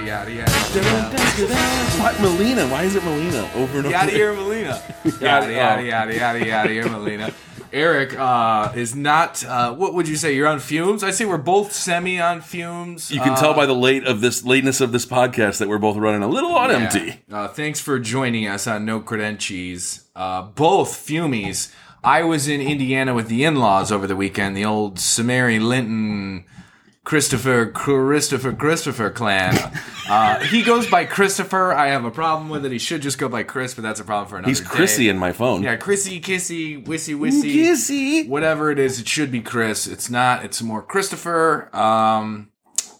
yada yada yada. What Melina? Why is it Melina over and over? Yada yada Melina. Yada yada yada yada yada yada Melina. Eric uh, is not. Uh, what would you say? You're on fumes. I say we're both semi on fumes. You can tell by the late of this lateness of this podcast that we're both running a little on Yeah. empty. Uh, thanks for joining us on No Credentials. Uh, both Fumies. I was in Indiana with the in-laws over the weekend. The old Samari Linton, Christopher, Christopher, Christopher clan. Uh, he goes by Christopher. I have a problem with it. He should just go by Chris, but that's a problem for another He's day. Chrissy in my phone. Yeah, Chrissy, Kissy, Wissy, Wissy. Kissy. Whatever it is, it should be Chris. It's not. It's more Christopher. Um,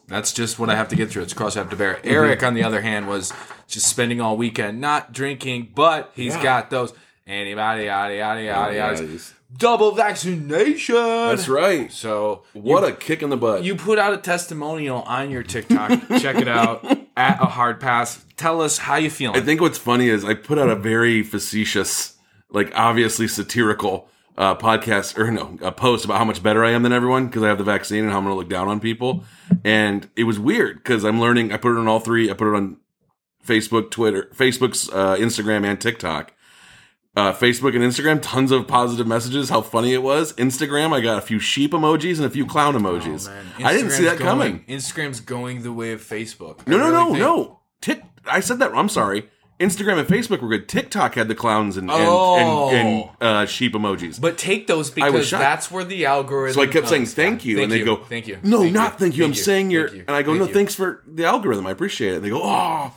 that's just what I have to get through. It's cross I have to bear. Mm-hmm. Eric, on the other hand, was just spending all weekend not drinking, but he's got those antibody, yada, yada, yada, yada, Antibodies. Double vaccination. That's right. So What you, a kick in the butt. you put out a testimonial on your TikTok. Check it out at a hard pass. Tell us how you feeling. I think what's funny is I put out a very facetious, like obviously satirical uh, podcast or no, a post about how much better I am than everyone because I have the vaccine and how I'm going to look down on people. And it was weird because I'm learning. I put it on all three. I put it on Facebook, Twitter, Facebook's uh, Instagram, and TikTok. Uh, Facebook and Instagram, tons of positive messages. How funny it was. Instagram, I got a few sheep emojis and a few clown emojis. I didn't see that coming. Instagram's going the way of Facebook. No, I no, really no, think- no. Tik. I said that. I'm sorry. Instagram and Facebook were good. TikTok had the clowns and and, Oh. and, and uh, sheep emojis. But take those because that's where the algorithm. so I kept saying thank you, Thank and they go, thank you, No, Thank not thank you. I'm saying you're, Thank you. and I go, no, you. thanks for the algorithm. I appreciate it. And they go, oh.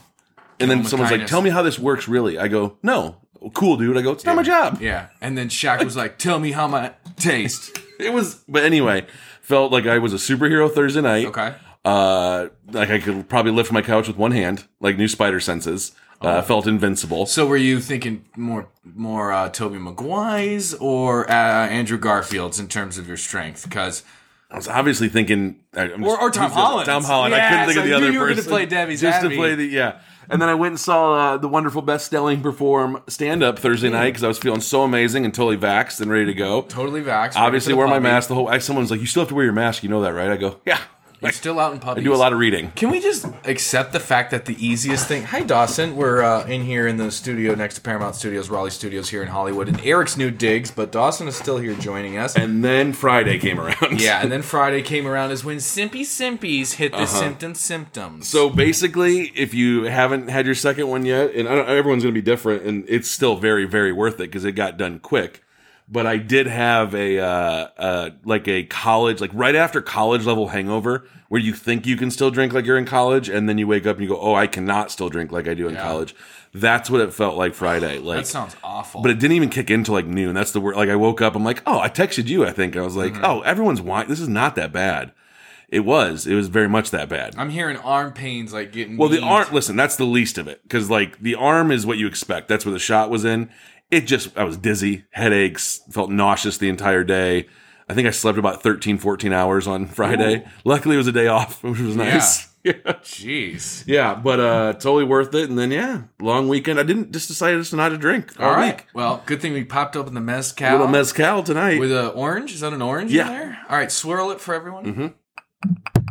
And then someone's like, tell me how this works really. I go, no, cool, dude. I go, it's not my job. Yeah, and then Shaq was like, "Tell me how my taste." It was, but anyway, felt like I was a superhero Thursday night. Okay. Uh, like I could probably lift my couch with one hand, like new spider senses. Oh. Uh, felt invincible. So were you thinking more, more uh, Tobey Maguire's or uh, Andrew Garfield's in terms of your strength? Because I was obviously thinking, I'm Or- or Tom Holland's. Tom Holland. I couldn't think of the other you were gonna play Debbie's just to play the yeah. And then I went and saw uh, the wonderful Beth Stelling perform stand up Thursday night because I was feeling so amazing and totally vaxxed and ready to go. totally vaxxed. Obviously, wear my mask. The whole I, someone's like, "You still have to wear your mask." You know that, right? I go, "Yeah." You're still out in puppies. I do a lot of reading. Can we just accept the fact that the easiest thing? Hi, Dawson. We're uh, in here in the studio next to Paramount Studios, Raleigh Studios here in Hollywood, and Eric's new digs, but Dawson is still here joining us. And then Friday came around. yeah, and then Friday came around is when Simpy Simpies hit the symptom symptoms. Uh-huh. So basically, if you haven't had your second one yet, and I don't, everyone's going to be different, and it's still very, very worth it because it got done quick. But I did have a uh, uh, like a college, like right after college level hangover, where you think you can still drink like you're in college, and then you wake up and you go, "Oh, I cannot still drink like I do in Yeah. college." That's what it felt like Friday. Like that sounds awful. but it didn't even kick into like noon. That's the word. Like I woke up, I'm like, oh, I texted you. I think I was like, Mm-hmm. oh, everyone's wine. This is not that bad. It was. It was very much that bad. I'm hearing arm pains like getting. Well, the arm. Listen, that's the least of it because like the arm is what you expect. That's where the shot was in. It just I was dizzy, headaches, felt nauseous the entire day. I think I slept about 13, 14 hours on Friday. Luckily, it was a day off, which was nice. Yeah. Jeez. Yeah, but uh totally worth it. And then yeah, long weekend. I didn't just decided just not to drink all, All right. week. Well, good thing we popped open the mezcal. Little mezcal tonight. With an orange? Is that an orange Yeah. in there? All right, swirl it for everyone. Mm-hmm.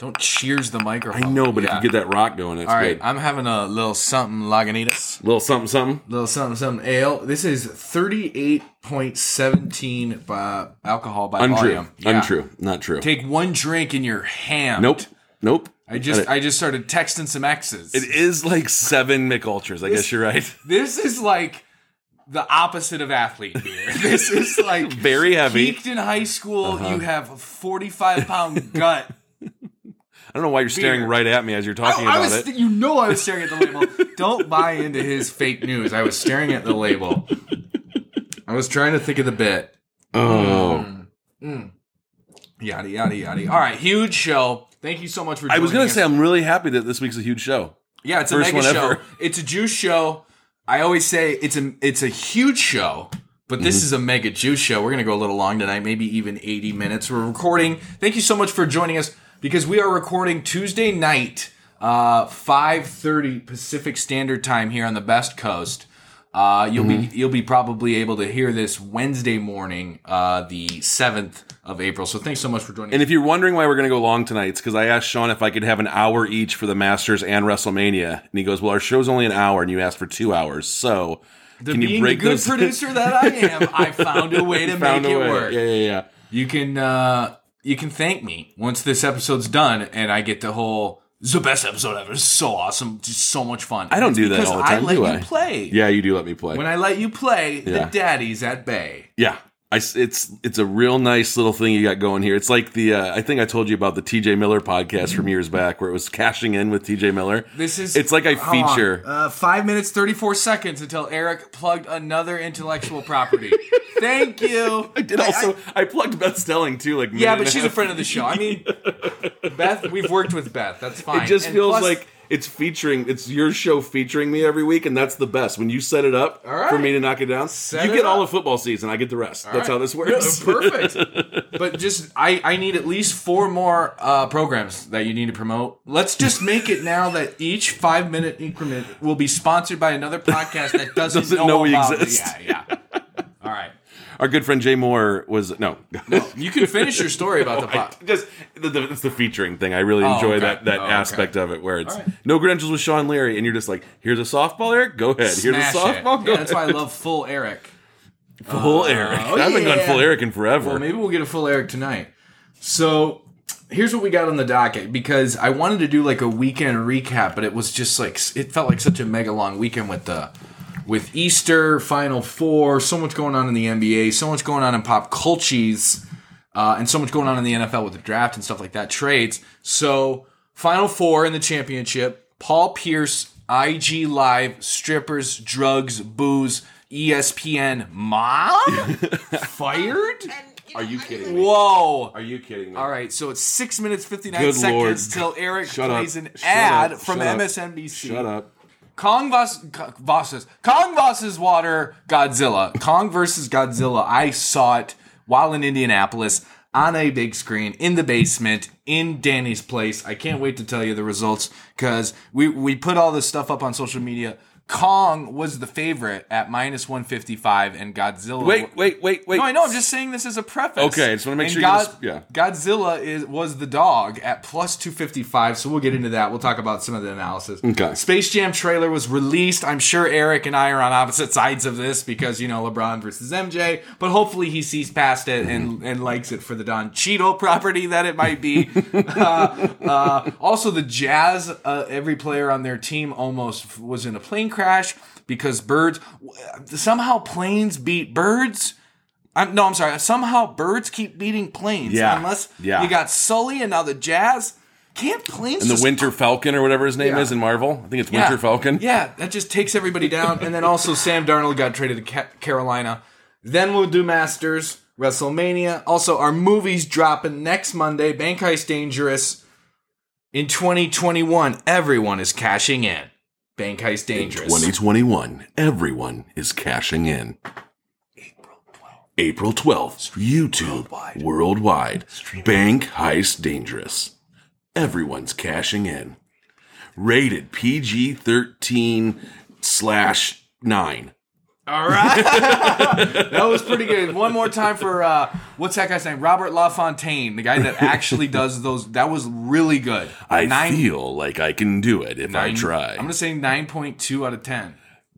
Don't cheers the microphone. I know, but Yeah. if you get that rock going, it's All right, good. I'm having a little something Lagunitas. little something, something. Little something something ale. This is 38.17 by alcohol by Untrue. volume. Yeah. Untrue. Not true. Take one drink and you're hammed. nope. Nope. I just. I just started texting some exes. It is like seven Mich Ultras. I guess you're right. This is like the opposite of athlete beer. this is like Very heavy. Uh-huh. Peaked in high school, you have a 45 pound gut. I don't know why you're staring Beer. right at me as you're talking I about was, it. you know, I was staring at the label. Don't buy into his fake news. I was staring at the label. I was trying to think of the bit. Oh, Yada yada yada. All right, huge show. Thank you so much for. I was gonna us. say I'm really happy that this week's a huge show. Yeah, it's a mega show. ever. It's a juice show. I always say it's a it's a huge show, but Mm-hmm. this is a mega juice show. We're gonna go a little long tonight, maybe even 80 minutes. We're recording. Thank you so much for joining us because we are recording Tuesday night, uh, 5:30 Pacific Standard Time here on the Best Coast. Uh, you'll Mm-hmm. be you'll be probably able to hear this Wednesday morning, uh, the seventh of April. So thanks so much for joining. And if you're wondering why we're going to go long tonight, it's because I asked Sean if I could have an hour each for the Masters and WrestleMania, and he goes, "Well, our show's only an hour, and you asked for two hours, so the can you break the good those?" producer that I am, I found a way to make it way. work. Yeah, yeah, yeah. You can uh, you can thank me once this episode's done, and I get the whole. "It's the best episode ever. It's so awesome. Just so much fun. I don't It's do that all the time, I let do you I? play. Yeah, you do let me play. When I let you play, Yeah. the daddy's at bay. Yeah. I it's it's a real nice little thing you got going here. It's like the uh, I think I told you about the TJ Miller podcast from years back where it was cashing in with TJ Miller. This is. it's like I feature. Uh, five minutes thirty four seconds until Eric plugged another intellectual property. Thank you. I did also I, plugged Beth Stelling too like Yeah, but she's a friend of the show. I mean, Beth, we've worked with Beth. That's fine. It just And feels plus- like it's featuring it's your show featuring me every week and that's the best. When you set it up All right. for me to knock it down, Set you it get all up. the football season, I get the rest. that's right. how this works. Perfect. but just I, I need at least four more uh, programs that you need to promote. Let's just make it now that each five minute increment will be sponsored by another podcast that doesn't, Doesn't know, know we exist. Yeah, yeah. All right. Our good friend Jay Moore was no. You can finish your story about the I, pod. just the, the, it's the featuring thing. I really Oh, enjoy okay. that that Oh, okay. aspect of it, where it's right. no credentials with Sean Leary, and you're just like, here's a softball, Eric. Go ahead. Here's a softball. Go Yeah, that's why I love full Eric. full oh, Eric. oh, I haven't gone yeah. full Eric in forever. Well, maybe we'll get a full Eric tonight. So here's what we got on the docket because I wanted to do like a weekend recap, but it was just like it felt like such a mega long weekend with the with Easter, Final Four, so much going on in the NBA, so much going on in pop cultures, uh, and so much going on in the NFL with the draft and stuff like that, trades. So Final Four in the championship, Paul Pierce, IG Live, strippers, drugs, booze, ESPN, mom fired. Are you kidding me? Whoa. Are you kidding me? All right, so it's six minutes fifty nine Good seconds Lord. till Eric Shut up. plays an Shut ad up. from Shut up. MSNBC. Shut up. Kong vs. Voss's Kong vs. Water Godzilla. Kong versus Godzilla. I saw it while in Indianapolis on a big screen in the basement in Danny's place. I can't wait to tell you the results because we we put all this stuff up on social media. Kong was the favorite at minus 155 and Godzilla Wait, wait, wait, wait. no, I know. I'm just saying this as a preface. Okay, I just wanna make And sure you God, yeah. Godzilla is was the dog at plus 255, so we'll get into that. We'll talk about some of the analysis. Okay. Space Jam trailer was released. I'm sure Eric and I are on opposite sides of this because you know LeBron versus MJ, but hopefully he sees past it and and likes it for the Don Cheadle property that it might be. uh, uh, also, the Jazz, uh, every player on their team almost was in a plane crash because birds somehow planes beat birds. I'm, no, I'm sorry. Somehow birds keep beating planes. Yeah, Unless yeah. you got Sully and now the Jazz. Can't planes And the Winter Falcon or whatever his name Yeah. is in Marvel. I think it's yeah. Winter Falcon. Yeah, that just takes everybody down. and then also Sam Darnold got traded to Carolina. Then we'll do Masters, WrestleMania. Also, our movies dropping next Monday. Bank Heist Dangerous. In 2021, everyone is cashing in. Bank Heist Dangerous. 2021. Everyone is cashing in. April 12th. YouTube. Worldwide. Bank Heist Dangerous. Everyone's cashing in. Rated PG 13 slash 9. All right. that was pretty good. One more time for uh, what's that guy's name? Robert LaFontaine, the guy that actually does those. That was really good. I Nine- feel like I can do it if I try. I'm gonna say nine point two out of ten.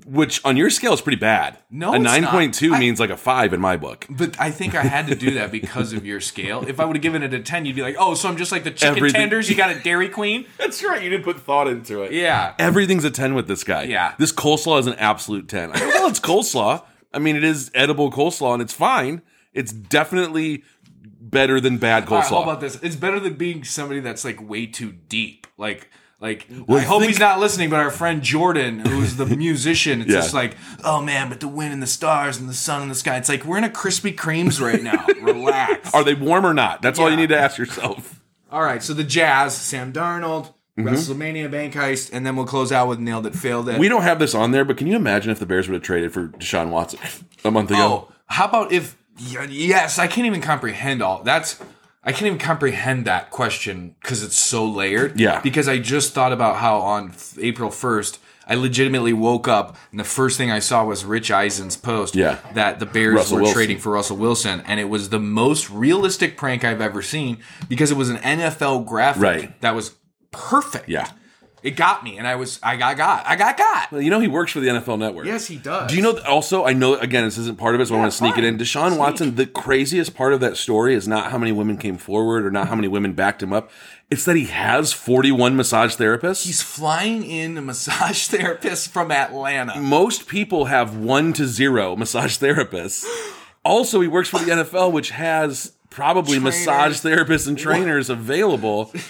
Which on your scale is pretty bad. No, a nine point two means like a five in my book. But I think I had to do that because of your scale. If I would have given it a ten, you'd be like, "Oh, so I'm just like the chicken Everything- tenders you got at Dairy Queen." That's right. You didn't put thought into it. Yeah. Everything's a ten with this guy. Yeah. This coleslaw is an absolute ten. I go, well, it's coleslaw. I mean, it is edible coleslaw, and it's fine. It's definitely better than bad All right, coleslaw. how about this? It's better than being somebody that's like way too deep. Like, like Well, I hope think- he's not listening. But our friend Jordan, who's the musician, it's Yeah. just like, oh man, but the wind and the stars and the sun and the sky. It's like we're in a Krispy Kremes right now. Relax. Are they warm or not? That's all you need to ask yourself. All right, so the Jazz, Sam Darnold, mm-hmm. WrestleMania Bank Heist, and then we'll close out with Nailed It, Failed It. We don't have this on there, but can you imagine if the Bears would have traded for Deshaun Watson a month ago? Oh, how about if? Yes, I can't even comprehend all. That's I can't even comprehend that question because it's so layered. Yeah. Because I just thought about how on April 1st, I legitimately woke up and the first thing I saw was Rich Eisen's post Yeah. that the Bears Russell were Wilson. trading for Russell Wilson. And it was the most realistic prank I've ever seen because it was an NFL graphic Right. that was perfect. Yeah. It got me and I was, I got got. I got got. Well, you know he works for the NFL Network. Yes, he does. Do you know that also? I know again, this isn't part of it, so I want to sneak fine. it in. Deshaun Watson. The craziest part of that story is not how many women came forward or not how many women backed him up. It's that he has forty-one massage therapists. He's flying in a massage therapist from Atlanta. Most people have one to zero massage therapists. Also, he works for the NFL, which has probably Trainers. massage therapists and trainers available.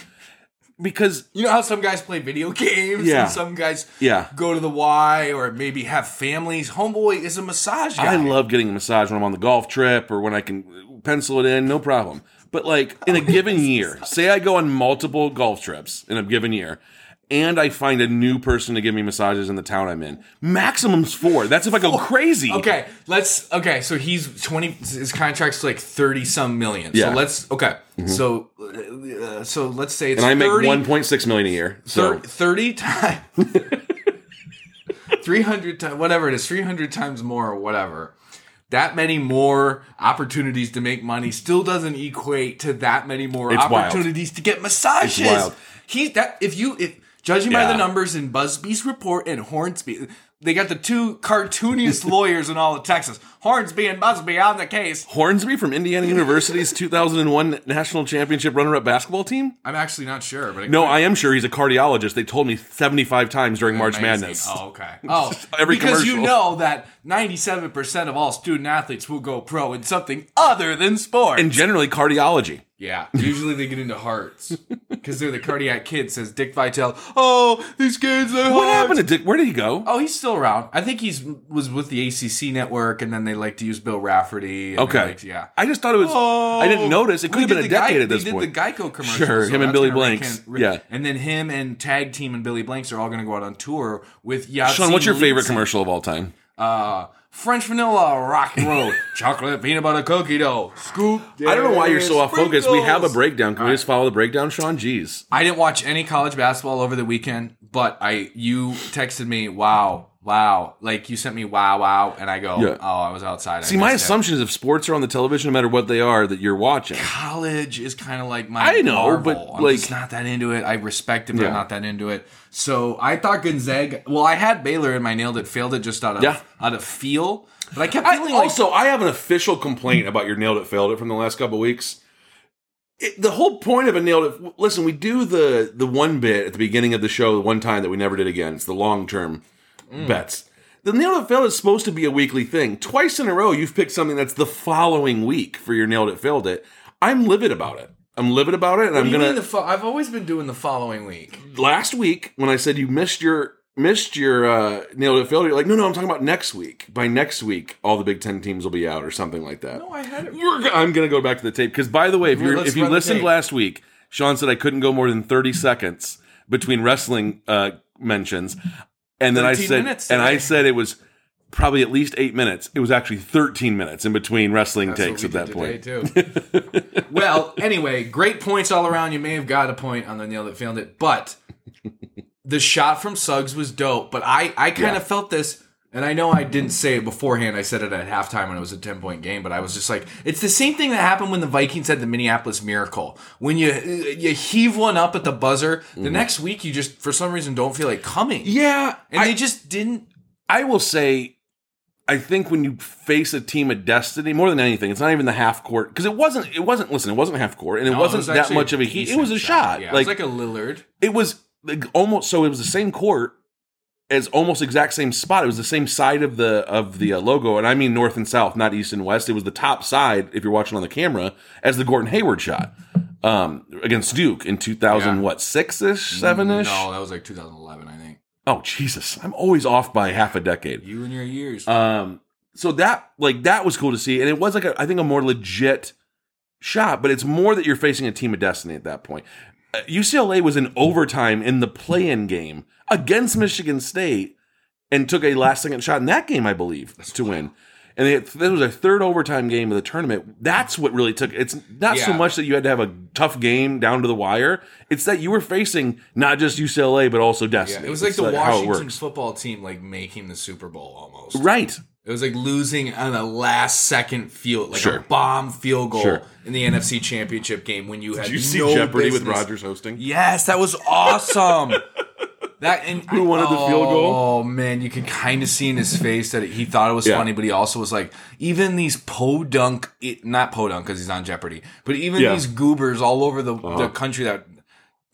Because You know how some guys play video games Yeah. and some guys Yeah. go to the Y or maybe have families. Homeboy is a massage guy. I love getting a massage when I'm on the golf trip or when I can pencil it in, no problem. But like in a given year, say I go on multiple golf trips in a given year, and I find a new person to give me massages in the town I'm in. Maximum's four. That's if I go crazy. Okay, let's. Okay, so he's twenty. His contract's like thirty some million. Yeah. So let's. Okay, so uh, so let's say it's And I make 30 1.6 million a year. So thir- 30 times 300 times whatever it is 300 times more or whatever that many more opportunities to make money still doesn't equate to that many more It's wild. opportunities to get massages wild. he that if you if judging by the numbers in Buzbee's report and Hornsby they got the two cartooniest lawyers in all of Texas Hornsby and Buzbee on the case Hornsby from Indiana University's 2001 national championship runner-up basketball team. I'm actually not sure but No, I am sure he's a cardiologist. They told me 75 times during March Amazing. Madness. Oh, okay. Oh, Every because you know that 97% of all student athletes will go pro in something other than sports. And generally cardiology. Yeah, usually they get into hearts because they're the cardiac kid. Says Dick Vitale. Oh, these kids. What happened to Dick? Where did he go? Oh, he's still around. I think he's was with the ACC network, and then they like to use Bill Raftery. and Okay. yeah. I just thought it was. I didn't notice. It could have been a decade at this they point. did the Geico commercial. Sure, him and Billy Blanks. Yeah. and then him and tag team and Billy Blanks are all going to go out on tour with Yahtzee. Sean, what's your favorite Leeds. commercial of all time? Uh, French vanilla rock and roll, chocolate peanut butter cookie dough, scoop. I don't know why you're so off focus. We have a breakdown. Can we just follow the breakdown, Sean? Jeez. I didn't watch any college basketball over the weekend, but I you texted me, wow, wow, like you sent me wow, wow, and I go, Yeah. oh, I was outside. I See, my missed it." assumption is if sports are on the television, no matter what they are, that you're watching. college is kind of like my I know, Marvel. but, I'm like- just not that into it. I respect it, but Yeah. I'm not that into it. So I thought Gonzaga. Well, I had Baylor and my nailed it, failed it just out of Yeah. out of feel, but I kept I, feeling like also, I have an official complaint about your nailed it, failed it from the last couple weeks. It, the whole point of a nailed it. Listen, we do the the one bit at the beginning of the show, the one time that we never did again. It's the long term bets. The nailed it, failed is supposed to be a weekly thing. Twice in a row, you've picked something that's the following week for your nailed it, failed it. I'm livid about it. I'm livid about it, and I'm do you gonna. fo- I've always been doing the following week. last week when I said you missed your missed your uh, nailed it failed, you're like, no, no, I'm talking about next week. By next week, all the Big Ten teams will be out or something like that. No, I had it. We're, I'm gonna go back to the tape because, by the way, if you if you listened last week, Sean said I couldn't go more than 30 seconds between wrestling uh, mentions, and then I said minutes and I said it was probably at least eight minutes. It was actually 13 minutes in between wrestling That's what takes we at that did point. too. well, anyway, great points all around. You may have got a point on the nail that failed it, but the shot from Suggs was dope. But I, I kind Yeah. of felt this, and I know I didn't say it beforehand. I said it at halftime when it was a ten point game. But I was just like, it's the same thing that happened when the Vikings had the Minneapolis Miracle. When you you heave one up at the buzzer, the next week you just for some reason don't feel like coming. Mm-hmm. Yeah, and I- they just didn't. I will say, I think when you face a team of destiny, more than anything, it's not even the half court because it wasn't. It wasn't. Listen, it wasn't half court, and it No, wasn't was that much of a heat. It was a shot. Yeah, like, it was like a Lillard. it was like, almost. So it was the same court as almost exact same spot. It was the same side of the of the uh, logo, and I mean north and south, not east and west. It was the top side if you're watching on the camera as the Gordon Hayward shot um, against Duke in 2000. Yeah. What six ish, seven ish? No, that was like 2011, I think. Oh Jesus, I'm always off by half a decade. You and your years. Um, so that like that was cool to see, and it was like a, I think a more legit shot, but it's more that you're facing a team of destiny at that point. Uh, UCLA was in overtime in the play-in game against Michigan State and took a last-second shot in that game, I believe, to win. and they had, this was a third overtime game of the tournament. That's what really took. It's not so much that you had to have a tough game down to the wire. It's that you were facing not just UCLA but also Destiny. Yeah, it was like It's the how it Washington football team like making the Super Bowl almost. right? It was like losing on a last second field, like Sure. a bomb field goal Sure. in the NFC Championship game when you had Did you see no Jeopardy with Rodgers hosting? Yes, that was awesome. that and Who wanted the field goal? Oh man, you could kind of see in his face that he thought it was Yeah. funny, but he also was like, even these podunk, it, not podunk because he's on Jeopardy, but even Yeah. Uh-huh. these goobers all over the, the country that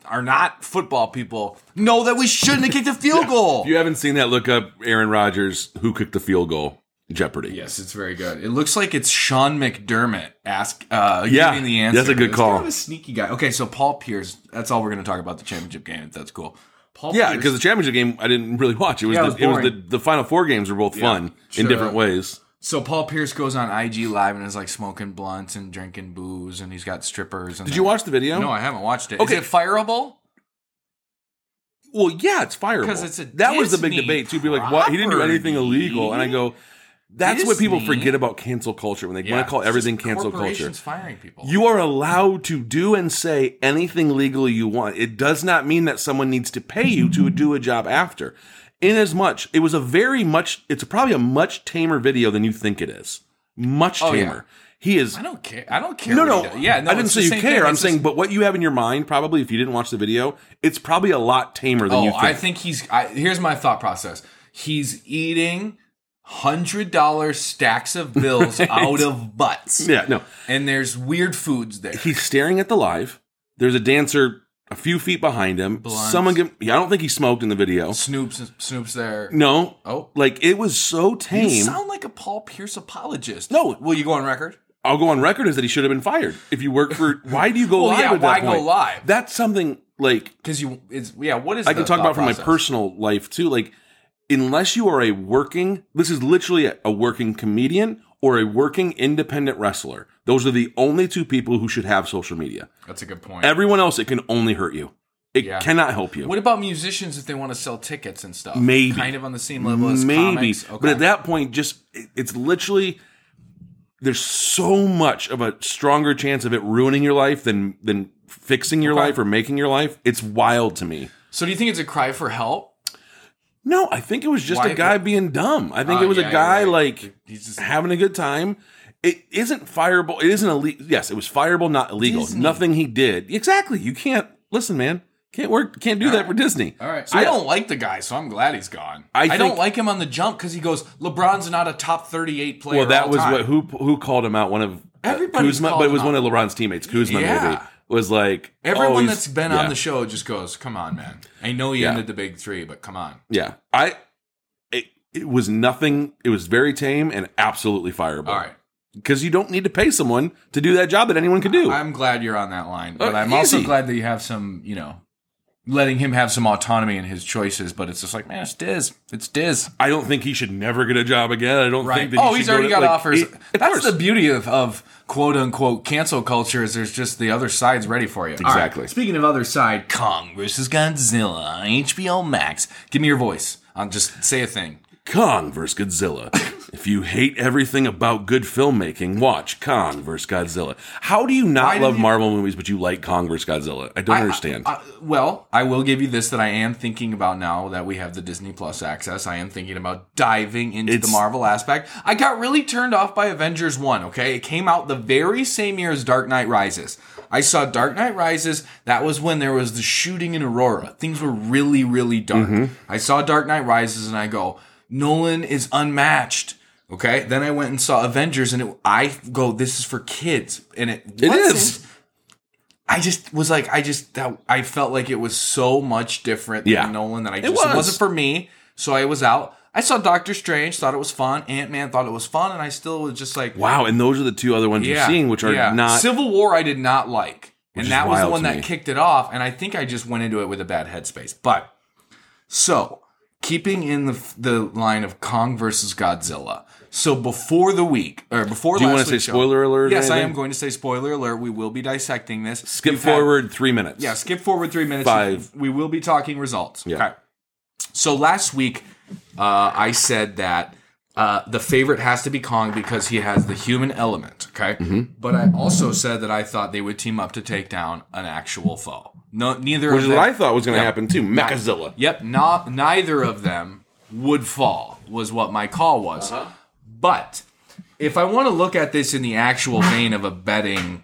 are not football people know that we shouldn't have kicked a field goal. If you haven't seen that, look up Aaron Rodgers who kicked the field goal. Jeopardy. Yes, it's very good. It looks like it's Sean McDermott ask uh Yeah, giving the answer. that's a good call. Kind of a sneaky guy. Okay, so Paul Pierce. That's all we're going to talk about the championship game. That's cool. Paul Yeah, because the championship game I didn't really watch. It was Yeah, it the, was it was the, boring. the final four games were both fun Sure. in different ways. So Paul Pierce goes on IG Live and is like smoking blunts and drinking booze, and he's got strippers. And Did you watch the video? No, I haven't watched it. Okay. Is it fireable? Well, yeah, it's fireable. 'Cause it's a that was the big Disney debate too. Be like, what? He didn't do anything property. illegal, and I go, that's what people forget about cancel culture when they want to call everything cancel culture. firing people. You are allowed to do and say anything legally you want. It does not mean that someone needs to pay you to do a job after. In as much, it was a very much, it's probably a much tamer video than you think it is. Much Oh, yeah. tamer. He is. I don't care. I don't care. No, no. Yeah, no. I didn't say you care. thing. I'm It's saying, just- but what you have in your mind, probably if you didn't watch the video, it's probably a lot tamer than Oh, you think. I think he's. I, here's my thought process. He's eating hundred dollar stacks of bills out of butts. yeah, no. and there's weird foods there. He's staring at the live. There's a dancer a few feet behind him. Blunts. Someone give. Yeah, I don't think he smoked in the video. Snoop's Snoop's there. No. Oh, Like it was so you tame. sound like a Paul Pierce apologist. No. will you go on record? I'll go on record as that he should have been fired. If you work for, why do you go Well, live? yeah, why go live? That's something like Because you, it's yeah. What is I can talk about from my personal life too. Like, unless you are a working, this is literally a, working comedian or a working independent wrestler. Those are the only two people who should have social media. That's a good point. Everyone else, it can only hurt you. It Yeah. cannot help you. what about musicians if they want to sell tickets and stuff? Maybe. kind of on the same level as Maybe, comics. Okay. but at that point, just it- it's literally there's so much of a stronger chance of it ruining your life than than fixing your Okay. life or making your life. It's wild to me. so do you think it's a cry for help? No, I think it was just Why- a guy being dumb. I think Oh, it was yeah, a you're guy right. like He's just having a good time. It isn't fireable. It isn't illegal. Yes, it was fireable, not illegal. Disney. Nothing he did. Exactly. You can't listen, man. Can't work. Can't do that for Disney. All right. So, I yeah. don't like the guy, so I'm glad he's gone. I I, don't like him on the jump because he goes, LeBron's not a top 38 player. Well, that all was time. what who who called him out. One of uh, Everybody's Kuzma, called but it him was one out. of LeBron's teammates. Kuzma Yeah. maybe was like Everyone oh, that's been yeah. on the show just goes, come on, man. I know you Yeah. ended the big three, but come on. Yeah, I. It, it was nothing. It was very tame and absolutely fireable. All right. because you don't need to pay someone to do that job that anyone could do. I'm glad you're on that line, but Uh, I'm also glad that you have some, you know, letting him have some autonomy in his choices. But it's just like, man, it's Diz. It's Diz. I don't think he should never get a job again. I don't think that. oh, he he's should go already to- got like, offers. it- That's course. the beauty of, of quote unquote cancel culture is there's just the other side's ready for you. All right, Exactly. Speaking of other side, Kong versus Godzilla, HBO Max. Give me your voice. I'll just say a thing. Kong versus Godzilla. if you hate everything about good filmmaking, watch Kong vs. Godzilla. How do you not did love you- Marvel movies, but you like Kong vs. Godzilla? I don't I- understand. I- I- well, I will give you this that I am thinking about now that we have the Disney Plus access. I am thinking about diving into It's- the Marvel aspect. I got really turned off by Avengers 1, okay? It came out the very same year as Dark Knight Rises. I saw Dark Knight Rises. That was when there was the shooting in Aurora. Things were really, really dark. Mm-hmm. I saw Dark Knight Rises and I go, Nolan is unmatched. Okay. Then I went and saw Avengers and it, I go, this is for kids. And it, It wasn't. I just was like, I just that I felt like it was so much different Yeah. than Nolan that I just it, was. wasn't for me. So I was out. I saw Doctor Strange, thought it was fun. Ant Man thought it was fun, and I still was just like, wow, and those are the two other ones yeah, you've seen, which are yeah. not. Civil War. I did not like, Which and that was the one that kicked it off. And I think I just went into it with a bad headspace. But so keeping in the the line of Kong versus Godzilla. So before the week or before. Do you want to say spoiler alert? Yes, I am going to say spoiler alert. We will be dissecting this. Skip We've had- forward three minutes. yeah, skip forward three minutes. Five. We will be talking results. Yeah. Okay. So last week, uh, I said that uh, the favorite has to be Kong because he has the human element. Okay, Mm-hmm. but I also said that I thought they would team up to take down an actual foe. No, neither Which of is what I thought was going to happen too. Mechazilla. Yep, not neither of them would fall was what my call was. Uh-huh. But if I want to look at this in the actual vein of a betting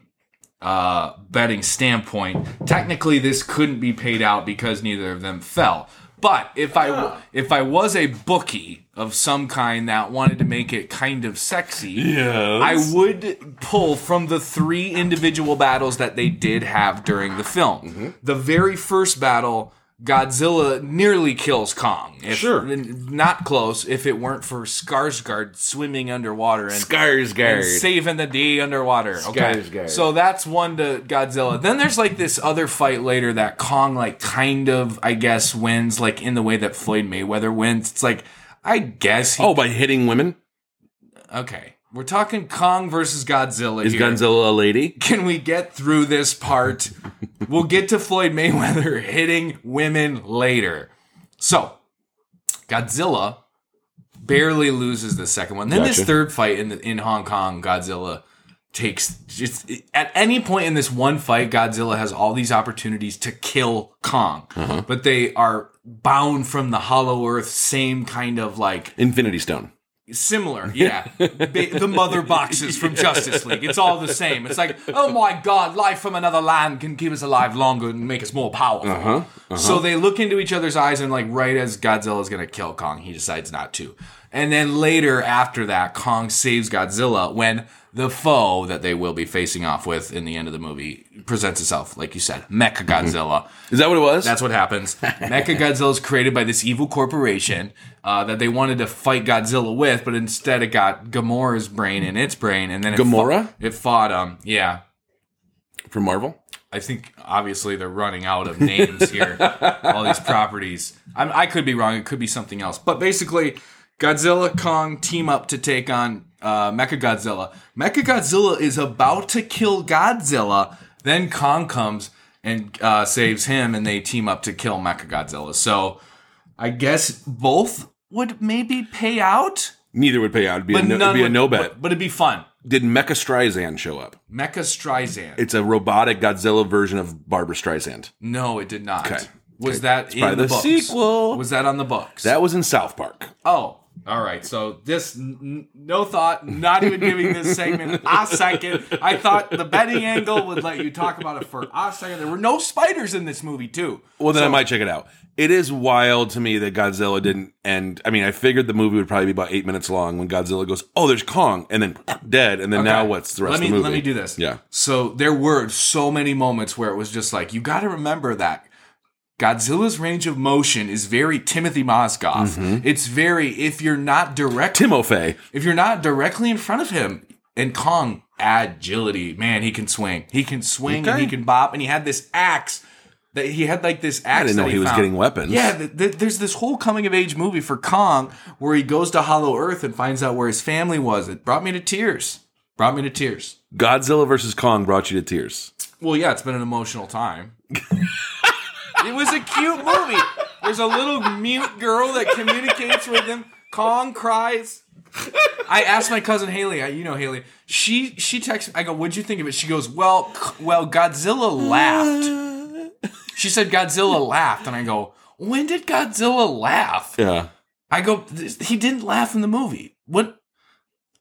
uh betting standpoint, technically this couldn't be paid out because neither of them fell. But if I if I was a bookie of some kind that wanted to make it kind of sexy, Yes. I would pull from the three individual battles that they did have during the film. Mm-hmm. The very first battle, Godzilla nearly kills Kong. If, Sure. Not close if it weren't for Skarsgård swimming underwater and, and Skarsgård. saving the day underwater. Okay. So that's one to Godzilla. Then there's like this other fight later that Kong like kind of, I guess, wins like in the way that Floyd Mayweather wins. It's like, I guess he Oh, by hitting women? Okay. We're talking Kong versus Godzilla Is here. Godzilla a lady? Can we get through this part? we'll get to Floyd Mayweather hitting women later. So, Godzilla barely loses the second one. Then this third fight in the, in Hong Kong, Godzilla takes just at any point in this one fight, Godzilla has all these opportunities to kill Kong, Uh-huh. but they are bound from the Hollow Earth, same kind of like Infinity Stone. Similar, yeah. The mother boxes from Justice League. It's all the same. It's like, oh my god, life from another land can keep us alive longer and make us more powerful. Uh-huh, So they look into each other's eyes, and like right as Godzilla's gonna kill Kong, he decides not to. And then later, after that, Kong saves Godzilla when the foe that they will be facing off with in the end of the movie presents itself, like you said, Mecha Godzilla. Is that what it was? That's what happens. Mecha Godzilla is created by this evil corporation uh, that they wanted to fight Godzilla with, but instead it got Gamora's brain in its brain, and then it Gamora? fought, it fought um yeah. from Marvel. I think obviously they're running out of names here. all these properties. I'm, I could be wrong. It could be something else. But basically, Godzilla Kong team up to take on uh, Mecha Godzilla. Mecha Godzilla is about to kill Godzilla. Then Kong comes and uh, saves him, and they team up to kill Mecha Godzilla. So I guess both would maybe pay out, Neither would pay out. It'd be, a, no, it'd be a would- no bet. But, but it'd be fun. Did Mecha Streisand show up? Mecha Streisand. It's a robotic Godzilla version of Barbra Streisand. no, it did not. Okay. Was Okay. that in probably the, the books? sequel. Was that on the books? That was in South Park. Oh, all right. So this, n- no thought, not even giving this segment a second. I thought the betting angle would let you talk about it for a second. There were no spiders in this movie, too. Well, then I might check it out. It is wild to me that Godzilla didn't end. I mean, I figured the movie would probably be about eight minutes long when Godzilla goes, "Oh, there's Kong," and then dead, and then now what's the rest let me, of the movie? Let me do this. Yeah. So there were so many moments where it was just like, you got to remember that Godzilla's range of motion is very Timothy Mozgov. Mm-hmm. It's very, if you're not direct Timofey. if you're not directly in front of him, and Kong agility, man, he can swing. He can swing and he can bop, and he had this axe that he had like this axe. I didn't know that he was getting weapons. Yeah, th- th- there's this whole coming of age movie for Kong where he goes to Hollow Earth and finds out where his family was. It brought me to tears. Brought me to tears. Godzilla versus Kong brought you to tears. Well, yeah, it's been an emotional time. it was a cute movie. There's a little mute girl that communicates with him. Kong cries. I asked my cousin Haley. I, you know Haley. She she texts. I go, "What'd you think of it?" She goes, "Well, well, Godzilla laughed." She said Godzilla laughed, and I go, "When did Godzilla laugh?" Yeah. I go, "He didn't laugh in the movie." What?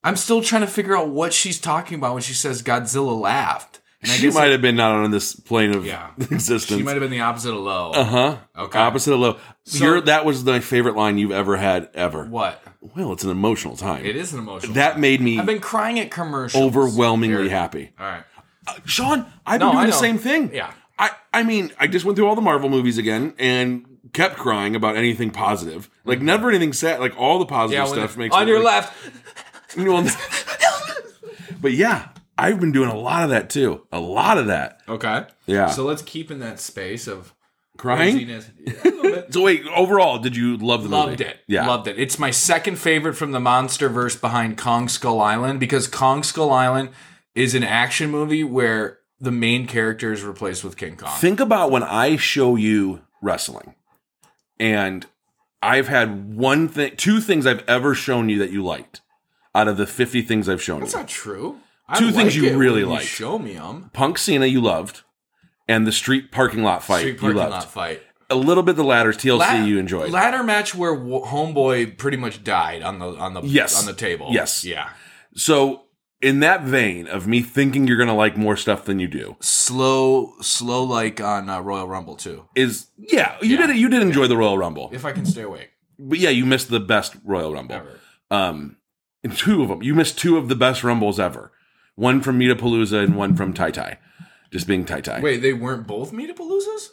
I'm still trying to figure out what she's talking about when she says Godzilla laughed. And I She might have been not on this plane of Yeah. existence. She might have been the opposite of low. uh huh. Okay. Opposite of low. So- Your, that was my favorite line you've ever had ever. What? Well, it's an emotional time. It is an emotional. That made me I've been crying at commercials. overwhelmingly happy. All right. Sean, I've No, been doing the same thing. Yeah. I, I mean, I just went through all the Marvel movies again and kept crying about anything positive. Like never anything sad. Like all the positive Yeah. Stuff makes on your like, left. You know, but yeah, I've been doing a lot of that too. A lot of that. Okay. Yeah. So let's keep in that space of Crying. craziness. Yeah. So wait, overall, did you love the Loved movie? it. Yeah. Loved it. It's my second favorite from the monster verse behind Kong Skull Island because Kong Skull Island is an action movie where the main character is replaced with King Kong. Think about when I show you wrestling, and I've had one thing, two things I've ever shown you that you liked out of the 50 things I've shown That's you. not true. Two things you really like. Show me them. Punk Cena you loved, and the street parking lot fight Street you loved. lot fight. A little bit the latter TLC La- you enjoyed. Ladder match where w- Homeboy pretty much died on the on the Yes. on the table. Yes. Yeah. so in that vein of me thinking you're gonna like more stuff than you do, Slow, slow like on uh, Royal Rumble too. is yeah, you Yeah. did you did enjoy the Royal Rumble, If I can stay awake but yeah, you missed the best Royal Rumble. ever. Um, and two of them, you missed two of the best Rumbles ever. One from Metapalooza and one from Tai Tai, just being Tai Tai. Wait, they weren't both Metapaloozas?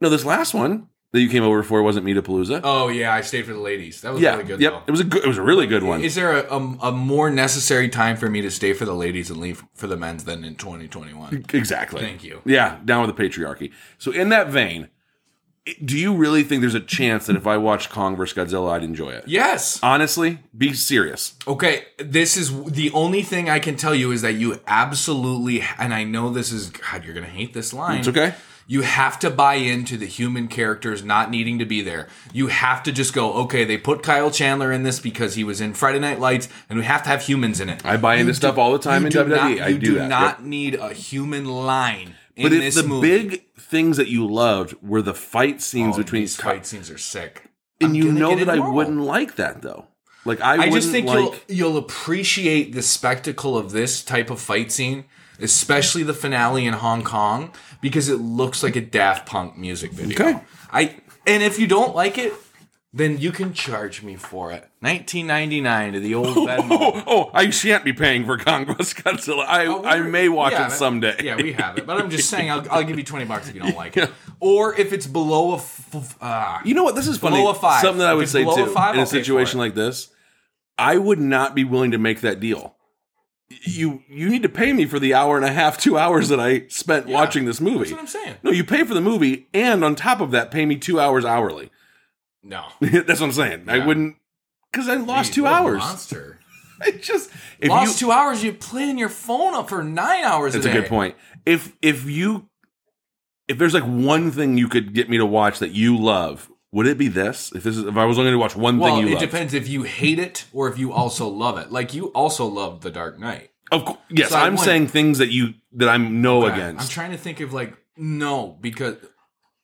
No, this last one that you came over for wasn't Metapalooza. Oh yeah, I stayed for the ladies. That was yeah, really good. yep, though. it was a good, it was a really good one. Is there a, a, a more necessary time for me to stay for the ladies and leave for the men's than in 2021? Exactly. Thank you. Yeah, down with the patriarchy. So in that vein, do you really think there's a chance that if I watched Kong vs Godzilla, I'd enjoy it? Yes. Honestly, be serious. Okay, this is the only thing I can tell you is that you absolutely, and I know this is, God, you're going to hate this line. It's okay. You have to buy into the human characters not needing to be there. You have to just go, okay, they put Kyle Chandler in this because he was in Friday Night Lights, and we have to have humans in it. I buy into stuff all the time in do WWE. Not, I you do do that. not Yep. need a human line in But if the movie. big things that you loved were the fight scenes Oh, between these fight scenes are sick. and I'm you know that I wouldn't like that though. Like I, I just think like. you'll you'll appreciate the spectacle of this type of fight scene, especially the finale in Hong Kong, because it looks like a Daft Punk music video. Okay. I and if you don't like it, then you can charge me for it. 1999 to the old Venmo. Oh, oh, I shan't be paying for vs Godzilla. I, I may watch Yeah, it someday. Yeah, we have it, but I'm just saying I'll, I'll give you 20 bucks if you don't like it, or if it's below a. F- ah. You know what? This is funny. Below a five. Something that I would say below a too five, in a I'll situation like this. I would not be willing to make that deal. You you need to pay me for the hour and a half, two hours that I spent watching this movie. That's what I'm saying. No, you pay for the movie, and on top of that, pay me two hours hourly. No, That's what I'm saying. I wouldn't because I lost Jeez, two hours. Monster. I just if Lost you, two hours. You playing your phone up for nine hours. That's a a good point. If if you if there's like one thing you could get me to watch that you love, would it be this? If this is if I was only going to watch one Well, thing you it love, depends if you hate it or if you also love it. Like you also love The Dark Knight. of course, yes, So I'm saying things that you that I'm no against. I'm trying to think of like no because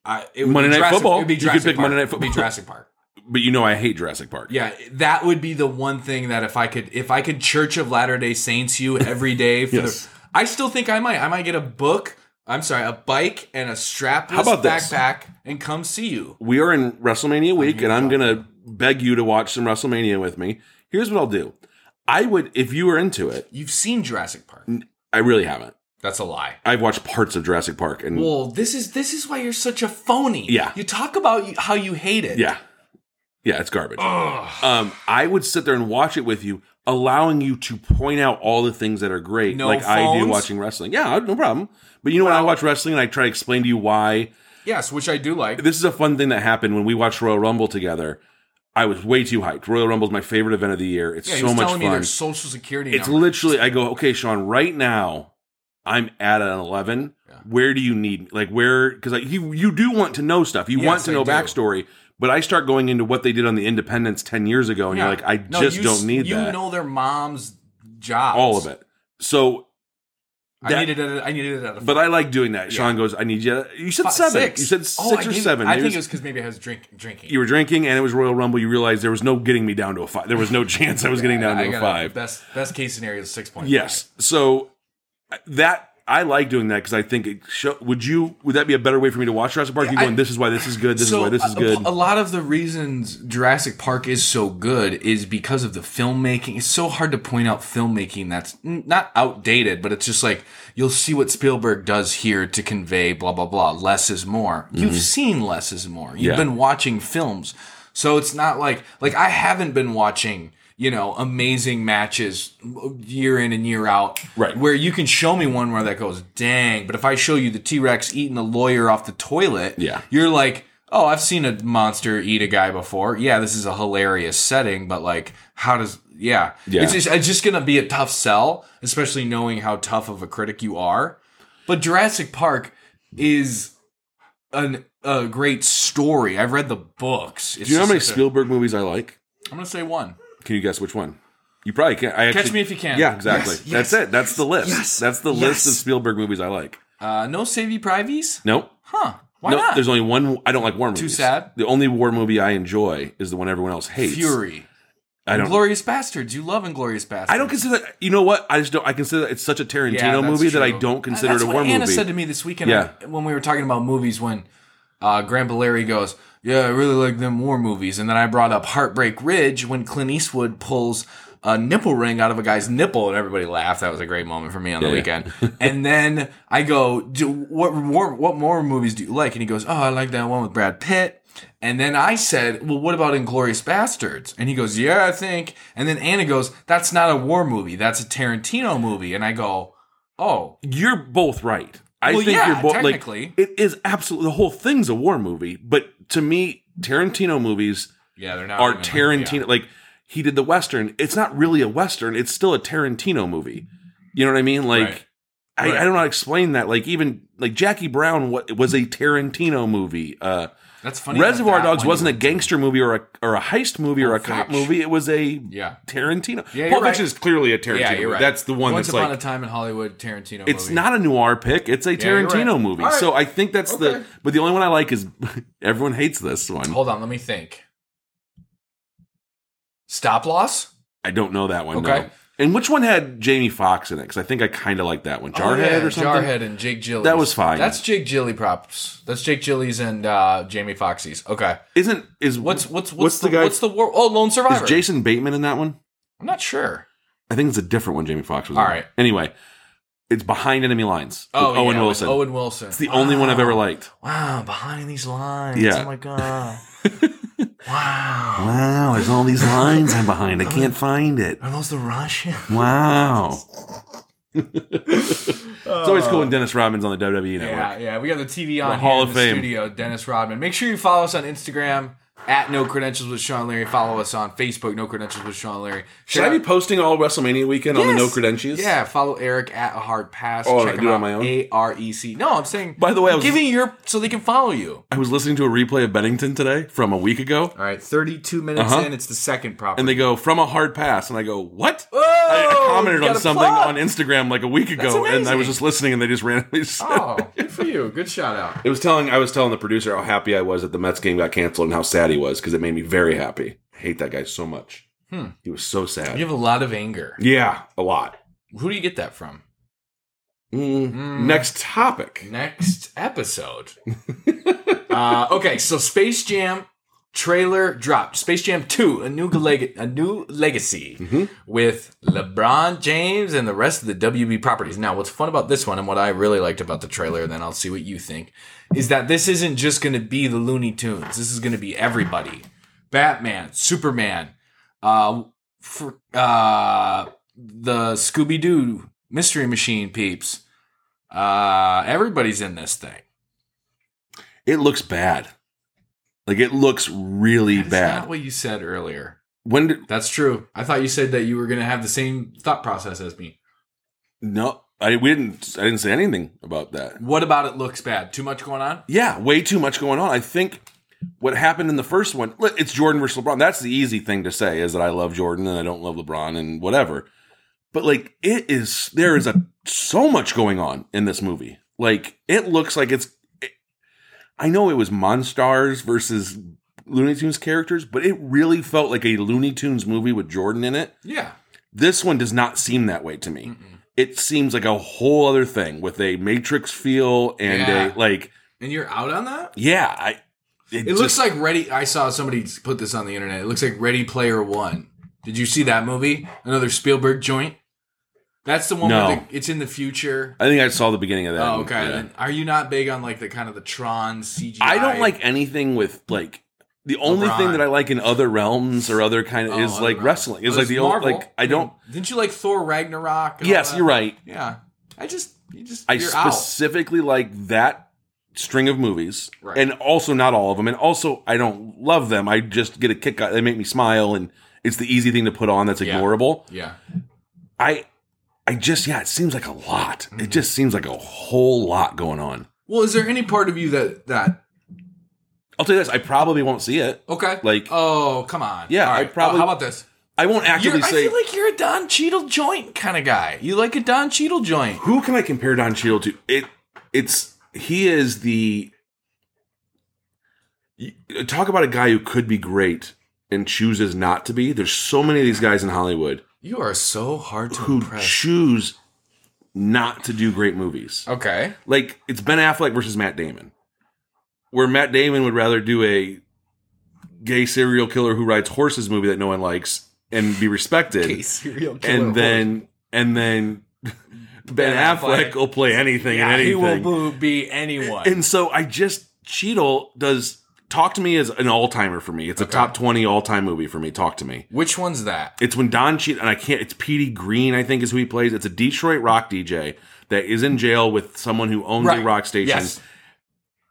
I it would Monday be Night Jurassic, Football. It'd be You could Jurassic pick Park. Monday Night It'd be Football. Jurassic Park. but you know I hate Jurassic Park. Yeah, that would be the one thing that if I could if I could Church of Latter Day Saints you every day for Yes. the I still think I might. I might get a book. I'm sorry, a bike and a strapless How about this? backpack and come see you. We are in WrestleMania week, and I'm gonna beg you to watch some WrestleMania with me. Here's what I'll do. I would, if you were into it, You've seen Jurassic Park. I really haven't. That's a lie. I've watched parts of Jurassic Park, and Well, this is this is why you're such a phony. Yeah. You talk about how you hate it. yeah, yeah, it's garbage. Um, I would sit there and watch it with you, allowing you to point out all the things that are great, No like I do phones? watching wrestling. Yeah, no problem. But you know, when I watch wrestling and I try to explain to you why, Yes, which I do like. this is a fun thing that happened when we watched Royal Rumble together. I was way too hyped. Royal Rumble is my favorite event of the year. It's Yeah, he so was much telling me fun. their social security It's number. literally, I go, okay, Sean, right now, I'm at an 11. Yeah. Where do you need, like, where, because like, you, you do want to know stuff. You Yes, want to know backstory. But I start going into what they did on the Independence 10 years ago, and Yeah. you're like, I No, just don't need you that. You know their mom's jobs. All of it. So, I That- needed it. I needed it. At a but I like doing that. Sean goes, I need you. You said five- seven. six. You said oh, six Oh, I or gave- seven. I think it it was- because maybe I was drink, drinking. you were drinking and it was Royal Rumble. You realized there was no getting me down to a five. There was no chance I was getting down I to a got five. Best best case scenario is six point. Yes. So that I like doing that because I think it show, would you would that be a better way for me to watch Jurassic Park? You I- going, this is why this is good. This is why this is good. A, lot of the reasons Jurassic Park is so good is because of the filmmaking. It's so hard to point out filmmaking that's not outdated, but it's just like you'll see what Spielberg does here to convey blah blah blah. Less is more. You've seen less is more. You've Mm-hmm. Yeah. been watching films, so it's not like like I haven't been watching. You know, amazing matches year in and year out. Right. Where you can show me one where that goes, dang. But if I show you the T Rex eating the lawyer off the toilet, Yeah. you're like, oh, I've seen a monster eat a guy before. Yeah, this is a hilarious setting, but like, how does? Yeah, Yeah. It's just it's just gonna be a tough sell, especially knowing how tough of a critic you are. But Jurassic Park is an, a great story. I've read the books. It's Do you know how many such a- Spielberg movies I like? I'm gonna say one. Can you guess which one? You probably can't. I Catch actually, Me If You Can. Yeah, exactly. Yes, That's it. That's the list. Yes, That's the yes. list of Spielberg movies I like. Uh, no Savvy Privies? Nope. Huh? Why no, not? there's only one. I don't like war movies. Too sad? The only war movie I enjoy is the one everyone else hates. Fury. I don't. Glorious Bastards. You love Inglorious Bastards. I don't consider. that- You know what? I just don't. I consider that it's such a Tarantino Yeah, that's movie that I don't consider That's it a what war Anna movie. said to me this weekend Yeah. when we were talking about movies. When uh, Valeri goes, "Yeah, I really like them war movies," and then I brought up Heartbreak Ridge when Clint Eastwood pulls a nipple ring out of a guy's nipple, and everybody laughed. That was a great moment for me on the Yeah, weekend. and then I go, "What war, what more movies do you like?" And he goes, "Oh, I like that one with Brad Pitt." And then I said, "Well, what about Inglourious Basterds?" And he goes, "Yeah, I think." And then Anna goes, "That's not a war movie. That's a Tarantino movie." And I go, "Oh, You're both right. I Well, think yeah, you're both like it is absolutely the whole thing's a war movie. But to me, Tarantino movies yeah, they're not are Tarantino. yeah. Like he did the western. It's not really a western. It's still a Tarantino movie. You know what I mean? Like Right. I, Right. I don't know how to explain that. Like even like Jackie Brown wa- was a Tarantino movie. Uh, That's funny. Reservoir that Dogs wasn't a gangster movie or a or a heist movie or a Pulp cop Fiction. movie. It was a Yeah. Tarantino. Yeah, Pulp right. Is clearly a Tarantino. Yeah, you're movie. right. That's the one Once that's upon like a time in Hollywood, Tarantino. it's movie. not a noir pick. It's a you're right. Tarantino movie. Right. So I think that's the. But the only one I like is everyone hates this one. Hold on, let me think. Stop loss. I don't know that one. Okay. No. And which one had Jamie Foxx in it? Because I think I kind of like that one. Jarhead Oh, yeah, or something. Jarhead and Jake Gillies. That was fine. That's Jake Gilly props. That's Jake Gillies and uh, Jamie Foxxy's. Okay. Isn't is What's what's what's, What's the, the guy- What's the war? Oh, Lone Survivor. is Jason Bateman in that one? I'm not sure. I think it's a different one. Jamie Foxx was. All in. right. Anyway, it's behind enemy lines. Oh, Owen yeah, with Wilson. Owen Wilson. it's the only one I've ever liked. Wow, behind these lines. Yeah. Oh my god. wow. Wow, there's all these lines I'm behind. I can't find it. Are those the Russians? Wow. it's always cool when Dennis Rodman's on the WWE network. Yeah, yeah. We got the TV on The here Hall in of the Fame. studio. Dennis Rodman. Make sure you follow us on Instagram at No Credentials with Sean Larry. Follow us on Facebook, No Credentials with Sean Larry. Should I be posting all WrestleMania weekend on the No Credentials? Yeah, follow Eric at a hard pass. Oh, Check I him do it out. on my own? A R E C. No, I'm saying. By the way, I was- giving your so they can follow you. I was listening to a replay of Bennington today from a week ago, All right, 32 minutes Uh-huh. in. It's the second property. and they go from a hard pass, and I go, "What?" Whoa, I, I commented on something plug. on Instagram like a week ago, and I was just listening, and they just randomly. Said, Oh, good for you. Good shout out. It was telling. I was telling the producer how happy I was that the Mets game got canceled and how sad he was because it made me very happy. I hate that guy so much. Hmm. He was so sad. You have a lot of anger. Yeah, a lot. Who do you get that from? Mm. Mm. Next topic. next episode. uh, okay, so Space Jam trailer dropped. Space Jam 2, a new leg- a new legacy Mhm. with LeBron James and the rest of the WB properties. Now, what's fun about this one and what I really liked about the trailer, and then I'll see what you think, is that this isn't just going to be the Looney Tunes. This is going to be everybody. Batman, Superman, uh, for, uh, the Scooby Doo Mystery Machine peeps. Uh, everybody's in this thing. It looks bad. Like it looks really That's bad. not what you said earlier. when did, That's true. I thought you said that you were going to have the same thought process as me. no, I we didn't. I didn't say anything about that. What about it looks bad? Too much going on? Yeah, way too much going on. I think what happened in the first one, it's Jordan versus LeBron. That's the easy thing to say is that I love Jordan and I don't love LeBron and whatever. But like it is there is a so much going on in this movie. Like it looks like it's it- I know it was Monstars versus Looney Tunes characters, but it really felt like a Looney Tunes movie with Jordan in it. Yeah. This one does not seem that way to me. Mm-mm. It seems like a whole other thing with a Matrix feel and Yeah. a like And you're out on that? yeah, I It looks like Ready. I saw somebody put this on the internet. It looks like Ready Player One. Did you see that movie? Another Spielberg joint. That's the one No. where the, it's in the future. I think I saw the beginning of that. Oh, okay. Yeah. Are you not big on like the kind of the Tron CGI? I don't like anything with like the only LeBron. thing that I like in other realms or other kind of Oh, is like realms. wrestling. Is Oh, like the old like I don't. Didn't you like Thor Ragnarok? Yes, you're right. Yeah. I just you just I you're out. specifically like that string of movies, Right. and also not all of them, and also I don't love them. I just get a kick out. They make me smile, and it's the easy thing to put on that's Yeah. ignorable. Yeah. I, I just yeah, it seems like a lot. Mm-hmm. It just seems like a whole lot going on. Well, is there any part of you that that I'll tell you this: I probably won't see it. okay? Like- oh, come on. Yeah, All I probably- Oh, how about this? I won't You're, actively I feel like you're a Don Cheadle joint kind of guy. You like a Don Cheadle joint. who can I compare Don Cheadle to? It it's he is the talk about a guy who could be great and chooses not to be. There's so many of these guys in Hollywood You are so hard to who impress. choose not to do great movies. Okay. Like it's Ben Affleck versus Matt Damon, where Matt Damon would rather do a gay serial killer who rides horses movie that no one likes and be respected, serial and then and then Ben, Affleck, Affleck. will play anything yeah, and he anything. will be anyone. And so I just Cheadle does talk to me is an all timer for me. It's a top twenty all time movie for me. Talk to me. Which one's that? It's when Don Cheadle and I can't. It's Petey Green, I think, is who he plays. It's a Detroit rock DJ that is in jail with someone who owns a rock station Yes.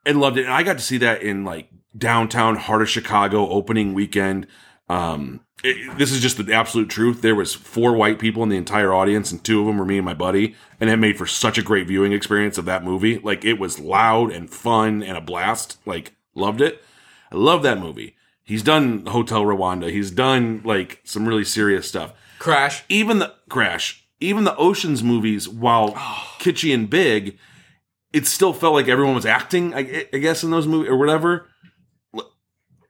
and loved it. And I got to see that in like downtown heart of Chicago opening weekend. Um, it- this is just the absolute truth. There was four white people in the entire audience, and two of them were me and my buddy, and it made for such a great viewing experience of that movie. Like it was loud and fun and a blast. Like loved it. I love that movie. He's done Hotel Rwanda. He's done like some really serious stuff Crash. even the crash even the oceans movies while oh. kitschy and big it still felt like everyone was acting i, I guess in those movies or whatever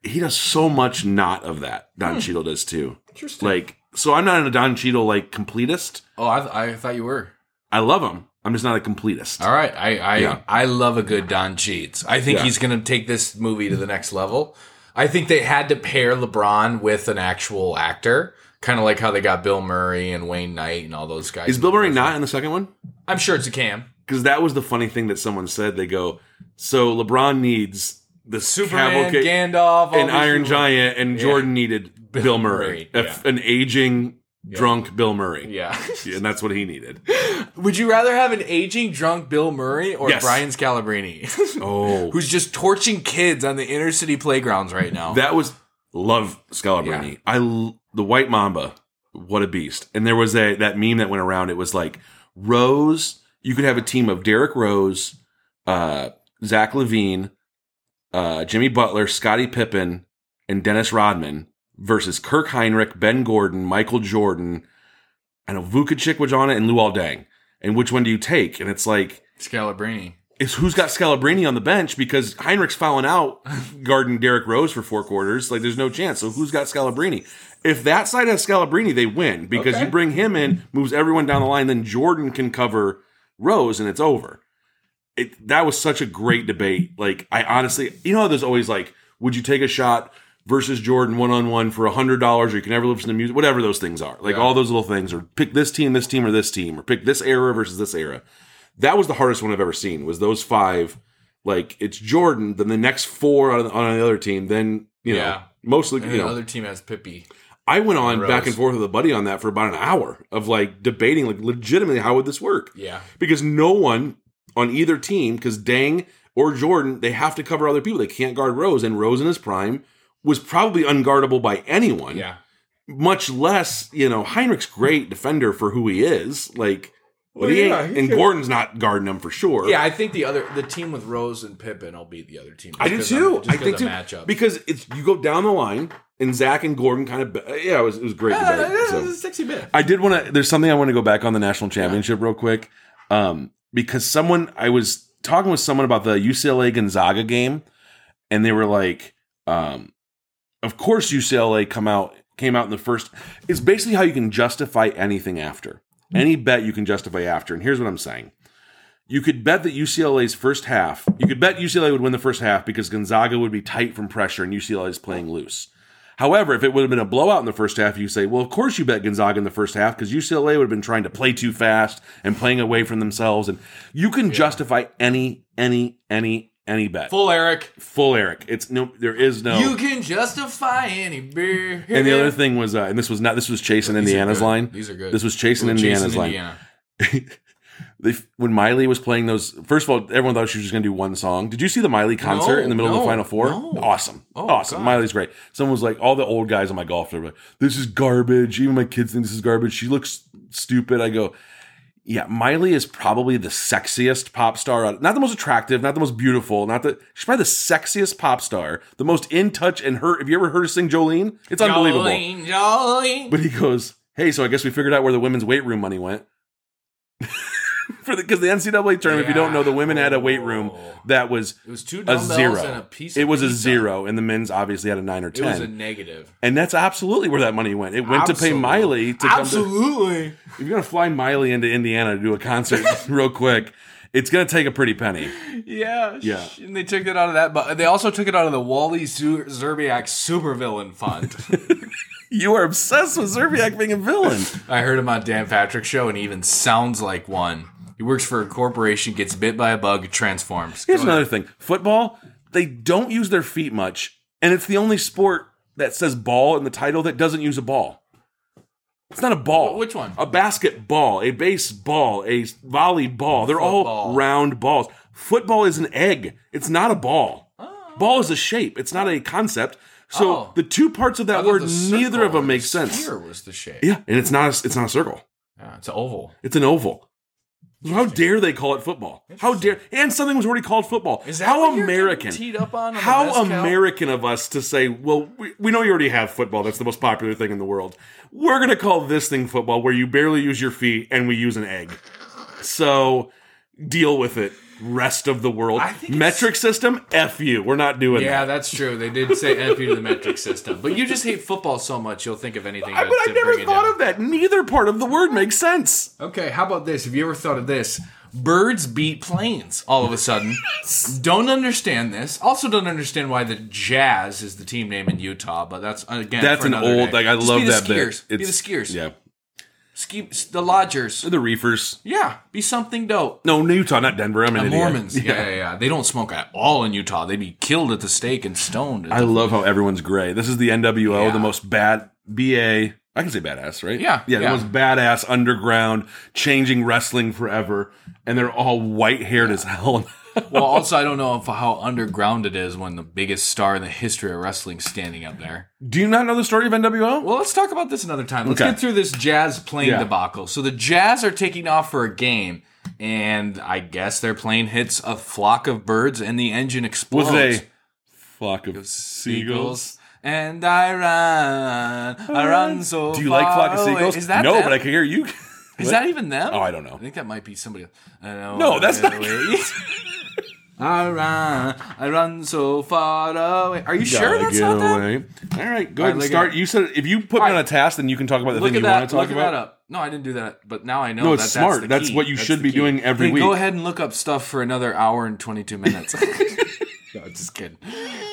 he does so much not of that don hmm. Cheadle does too Interesting. like so i'm not a don Cheadle like completist oh, I, I thought you were. i love him i'm just not a completist All right, I I, Yeah. I love a good Don Cheats. I think Yeah. he's going to take this movie to the next level. I think they had to pair LeBron with an actual actor, kind of like how they got Bill Murray and Wayne Knight and all those guys. is bill murray not in the second one I'm sure it's a cam. because that was the funny thing that someone said they go so lebron needs the Superman, cavalcade- Gandalf, and Iron. Giant, and Yeah. Jordan needed Bill, Murray, Murray, a- an aging, drunk Bill Murray. Yeah. and that's what he needed. Would you rather have an aging drunk Bill Murray or Yes. Brian Scalabrine, Oh, who's just torching kids on the inner city playgrounds right now? that was love Scalabrine. Yeah. I the White Mamba, what a beast! And there was a that meme that went around. It was like Rose. You could have a team of Derrick Rose, uh, Zach LaVine, uh, Jimmy Butler, Scottie Pippen, and Dennis Rodman versus Kirk Hinrich, Ben Gordon, Michael Jordan. I know Vukovic was on it, and Luol Deng. And which one do you take? And it's like Scalabrine. is who's got Scalabrine on the bench because Hinrich's fouling out guarding Derrick Rose for four quarters. Like there's no chance. So who's got Scalabrine? If that side has Scalabrine, they win because Okay. you bring him in, moves everyone down the line. Then Jordan can cover Rose, and it's over. It that was such a great debate. Like I honestly, you know, how there's always like, would you take a shot versus Jordan one on one for a hundred dollars, or you can never listen to music, whatever those things are. Like Yeah. all those little things, or pick this team, this team, or this team, or pick this era versus this era that was the hardest one I've ever seen. Was those five? Like it's Jordan, then the next four on, on the other team, then you know mostly And you the know. other team has Pippi. I went on Rose. back and forth with a buddy on that for about an hour of like debating, like legitimately, how would this work? Yeah. Because no one on either team, because Dang or Jordan, they have to cover other people. They can't guard Rose, and Rose in his prime was probably unguardable by anyone. Yeah. Much less, you know, Hinrich's great defender for who he is. Like, but Well, he ain't, yeah, he and could- Gordon's not guarding him for sure. Yeah, I think the other the team with Rose and Pippen will beat the other team. I do just too. 'cause of- I think just too. 'cause of matchup. Because it's you go down the line and Zach and Gordon kind of yeah, it was it was great. Yeah, debate, this so. is a sexy bit. I did want to. There's something I want to go back on the national championship real quick, um, because someone I was talking with someone about the UCLA Gonzaga game, and they were like, um, "Of course UCLA come out came out in the first. It's basically how you can justify anything after hmm. any bet you can justify after. And here's what I'm saying: you could bet that UCLA's first half, you could bet UCLA would win the first half because Gonzaga would be tight from pressure and UCLA is playing loose. However, if it would have been a blowout in the first half, you say, well, of course you bet Gonzaga in the first half because UCLA would have been trying to play too fast and playing away from themselves. And you can justify any, any, any, any bet. Full, Eric. Full Eric. It's no, there is no. You can justify any beer. and the other thing was, uh, and this was not, this was Chase in These are Indiana's line. These are good. This was chasing Ooh, Indiana's line. Indiana. they, when Miley was playing those, first of all, everyone thought she was just going to do one song. Did you see the Miley concert No, in the middle of the Final Four? no. Awesome, Oh, awesome. God. Miley's great. Someone was like, all the old guys on my golf, they're like, "This is garbage." Even my kids think this is garbage. She looks stupid. I go, Yeah, Miley is probably the sexiest pop star. Not the most attractive, not the most beautiful, not the. She's probably the sexiest pop star, the most in touch. And her, have you ever heard her sing Jolene? It's unbelievable. Jolene, Jolene. But he goes, "Hey, so I guess we figured out where the women's weight room money went." For the because the, NCAA tournament, if you don't know, the women had a weight room that was It was two a zero. and a piece. it was a zero, and the men's obviously had a nine or ten. It was a ten, and that's absolutely where that money went. It went to pay Miley to come to. Absolutely. If you're gonna fly Miley into Indiana to do a concert real quick, it's gonna take a pretty penny. Yeah. Yeah. And they took it out of that, but they also took it out of the Wally Szczerbiak supervillain fund. You are obsessed with Szczerbiak being a villain. I heard him on Dan Patrick's show, and he even sounds like one. He works for a corporation, gets bit by a bug, transforms. Here's Go another thing: football, they don't use their feet much, and it's the only sport that says "ball" in the title that doesn't use a ball. It's not a ball. Which one? A basketball, a baseball, a volleyball. They're all round balls. Football is an egg. It's not a ball. Oh. Ball is a shape. It's not a concept. So Oh. the two parts of I that thought word, the neither circle of them or make the sense. Sphere was the shape. Yeah, and it's not. A, it's not a circle. Yeah, it's an oval. It's an oval. How dare they call it football? How dare and something was already called football. Is that how American? teed up on? on how? American of us to say, well, we, we know you already have football. That's the most popular thing in the world. We're gonna call this thing football, where you barely use your feet and we use an egg. So deal with it. Rest of the world, I metric system. F you. We're not doing Yeah, that. that's true. They did say F you to the metric system, but you just hate football so much you'll think of anything. To, I- but I've never thought down. of that. Neither part of the word makes sense. Okay, how about this? Have you ever thought of this? Birds beat planes all of a sudden. Don't understand this. Also, don't understand why the Jazz is the team name in Utah. But that's again That's an old. day. Like I Just love be the that skiers. bit. Be the skiers. Yeah, Ski, the Lodgers. the reefers. Yeah, be something dope. No, Utah, not Denver. I'm in The. Mormons. Yeah. yeah, yeah, They don't smoke at all in Utah. They'd be killed at the stake and stoned. I love how everyone's gray. This is the NWO, Yeah. the most bad BA. I can say badass, right? Yeah, yeah, yeah. the most badass underground, changing wrestling forever, and they're all white haired as hell. well, also, I don't know if how underground it is when the biggest star in the history of wrestling standing up there. Do you not know the story of NWO? Well, let's talk about this another time. Let's Okay. get through this Jazz plane Yeah. debacle. So the Jazz are taking off for a game, and I guess their plane hits a flock of birds, and the engine explodes. Was it a flock of seagulls? And I run, I run so. Do you like far flock of away. seagulls? Is that no, them? but I can hear you. Is that even them? Oh, I don't know. I think that might be somebody. else. I know No, that's not-. I run, I run so far away. Are you sure that's not them? away. All right, go All ahead and look start. at- You said if you put me All on a task, then you can talk about the Look thing at you that. want to talk Look at about. that up. No, I didn't do that, but now I know. No, it's that smart. the That's key. what you should the be key. doing every Hey, week. Go ahead and look up stuff for another hour and twenty two minutes. no, just kidding.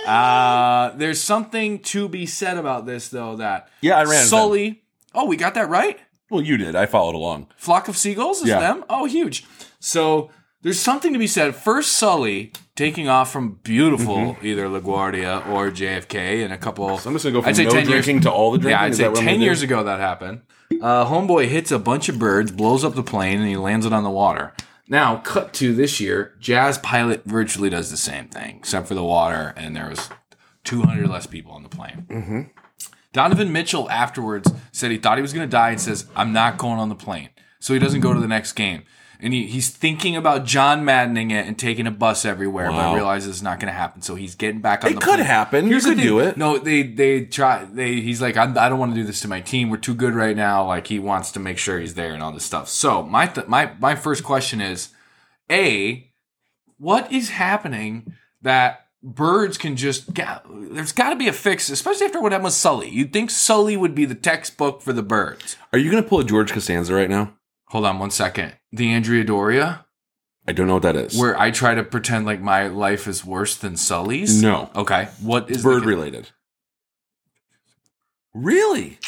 Uh, there's something to be said about this, though. That Yeah, I ran Sully. Oh, we got that right. Well, you did. I followed along. Flock of seagulls is Yeah. them. Oh, huge. So there's something to be said. First, Sully taking off from beautiful either LaGuardia or JFK and a couple. Mm-hmm. So I'm just gonna go from I'd say no 10 years- drinking to all the drinking. Yeah, I'd Is say that what I'm 10 years do? ago that happened. Uh, homeboy hits a bunch of birds, blows up the plane, and he lands it on the water. Now, cut to this year, Jazz Pilot virtually does the same thing, except for the water, and there was 200 less people on the plane. Mm-hmm. Donovan Mitchell afterwards said he thought he was going to die and says, I'm not going on the plane. So he doesn't go to the next game. And he, he's thinking about John Maddening it and taking a bus everywhere, Wow. but realizes it's not going to happen. So he's getting back on It the could plane. happen. You Here's could do it. No, they they try. They he's like, I'm, I don't want to do this to my team. We're too good right now. Like he wants to make sure he's there and all this stuff. So my th- my my first question is, a, what is happening that birds can just get? There's got to be a fix, especially after what happened with Sully. You'd think Sully would be the textbook for the birds. Are you going to pull a George Costanza right now? Hold on one second. The Andrea Doria, I don't know what that is. where I try to pretend like my life is worse than Sully's. No. Okay. What is Bird the, related. Really?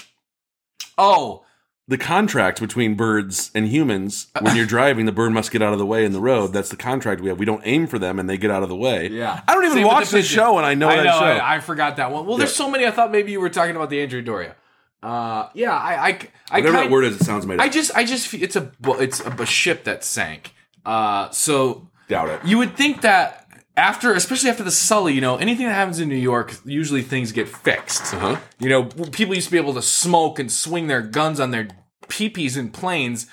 Oh, The contract between birds and humans, when you're driving, the bird must get out of the way in the road. That's the contract we have. We don't aim for them and they get out of the way. Yeah. I don't even Same watch the this show and I know I that know. show. I, I forgot that one. Well, there's so many. I thought maybe you were talking about the Andrew Doria. Uh, yeah, I, I, I, Whatever that word is, it sounds made up. I just, I just, it's a, it's a, a ship that sank. Uh, so doubt it. you would think that after, especially after the Sully, you know, anything that happens in New York, usually things get fixed. Uh-huh. You know, people used to be able to smoke and swing their guns on their peepees in planes.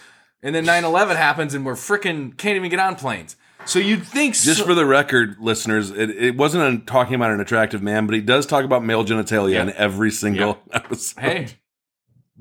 and then 9/11 happens, and we're freaking can't even get on planes. So you'd think Just so- for the record, listeners, it, it wasn't a, talking about an attractive man, but he does talk about male genitalia Yeah. in every single episode. hey,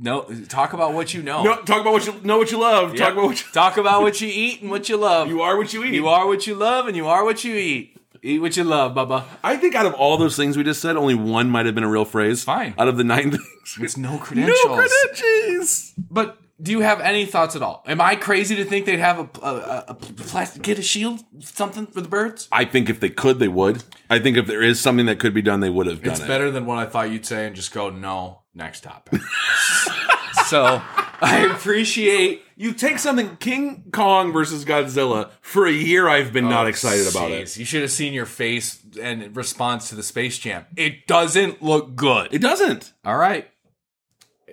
no, talk about what you know. No, talk about what you know, what you love. Yeah. Talk about what you, talk about what you eat and what you love. you are, what you eat. You are what you love, and you are what you eat. Eat what you love, Bubba. I think out of all those things we just said, only one might have been a real phrase. Fine. Out of the nine things, It's no credentials. no credentials. But do you have any thoughts at all? Am I crazy to think they'd have a, a, a, a plastic, get a shield, something for the birds? I think if they could, they would. I think if there is something that could be done, they would have done It's it. better than what I thought you'd say and just go, no, next topic. so I appreciate You take something King Kong versus Godzilla for a year. I've been not oh, excited about it. Oh, Jeez, You should have seen your face and response to the Space Jam. It doesn't look good. It doesn't. All right.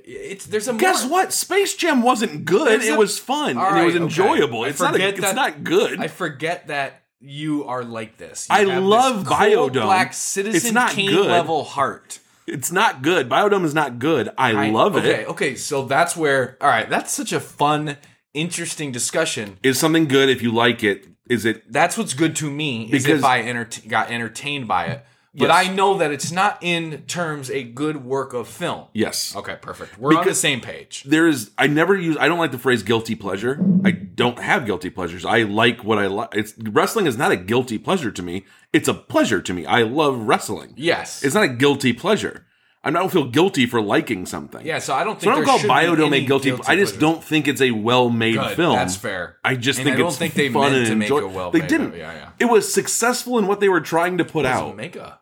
It's there's a more, Guess what? Space Jam wasn't good. There's It a- was fun and it was right, okay. enjoyable. It's not. A, forget it's not good. I forget that you are like this. You I this love cold Biodome. Black It's not Kane good. level heart. it's not good. Biodome is not good. I, love okay, it. Okay, so that's where. All right, that's such a fun, interesting discussion. Is something good if you like it? Is it? That's what's good to me is Because- if I enter- got entertained by it. But Yes. I know that it's not in terms a good work of film. Yes. Okay, perfect. We're on the same page. There is. I never use. I don't like the phrase guilty pleasure. I don't have guilty pleasures. I like what I like. It's wrestling is not a guilty pleasure to me. It's a pleasure to me. I love wrestling. Yes. It's not a guilty pleasure. I don't feel guilty for liking something. yeah, so I don't think So I don't call Biodome a guilty. I just pleasure. don't think it's a well-made Good, film. That's fair. I just And think I don't it's think they fun meant to make enjoy- a well. They didn't. Yeah, yeah. It was successful in what they were trying to put It was out. mega.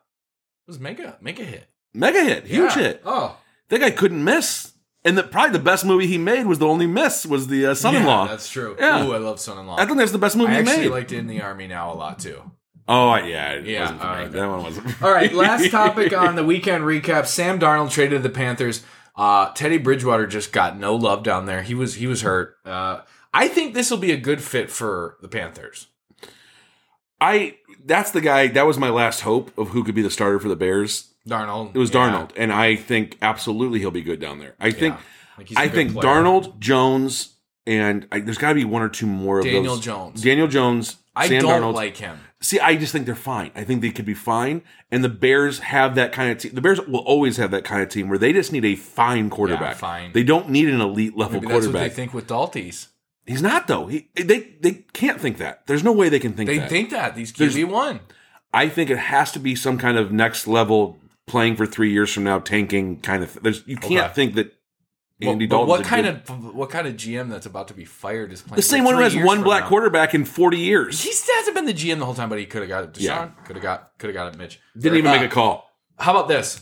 It was mega. Mega hit. Mega hit, huge Yeah. hit. Oh, That guy couldn't miss. And the, probably the best movie he made was the only miss was the uh, Son-in-Law. Yeah, that's true. Yeah. Ooh, I love Son-in-Law. I think that's the best movie I he actually made. liked In the Army Now a lot too. oh yeah, Yeah, wasn't for all me. That one wasn't. All right, last topic on the weekend recap. Sam Darnold traded the Panthers. Uh, Teddy Bridgewater just got no love down there. He was he was hurt. Uh, I think this will be a good fit for the Panthers. I that's the guy. That was my last hope of who could be the starter for the Bears. Darnold. It was yeah. Darnold, and I think absolutely he'll be good down there. I think. Yeah. Like I think player. Darnold, Jones, and I, there's got to be one or two more of Daniel those. Jones. Daniel Jones. I Sam don't Darnold. like him. See, I just think they're fine. I think they could be fine, and the Bears have that kind of team. The Bears will always have that kind of team where they just need a fine quarterback. fine. They don't need an elite level Maybe that's what they quarterback. think with Dalties. He's not though. He they they can't think that. There's no way they can think They that. think that these There's- QB one. I think it has to be some kind of next level playing for three years from now, tanking kind of. There's you can't Okay. think that Andy But Dalton's what kind of what kind of GM that's about to be fired is playing the same for one who three has years one from black now? quarterback in 40 years. He hasn't been the GM the whole time, but he could have got it. Deshaun Yeah. could have got could have got it. Mitch Didn't even Uh, make a call. How about this?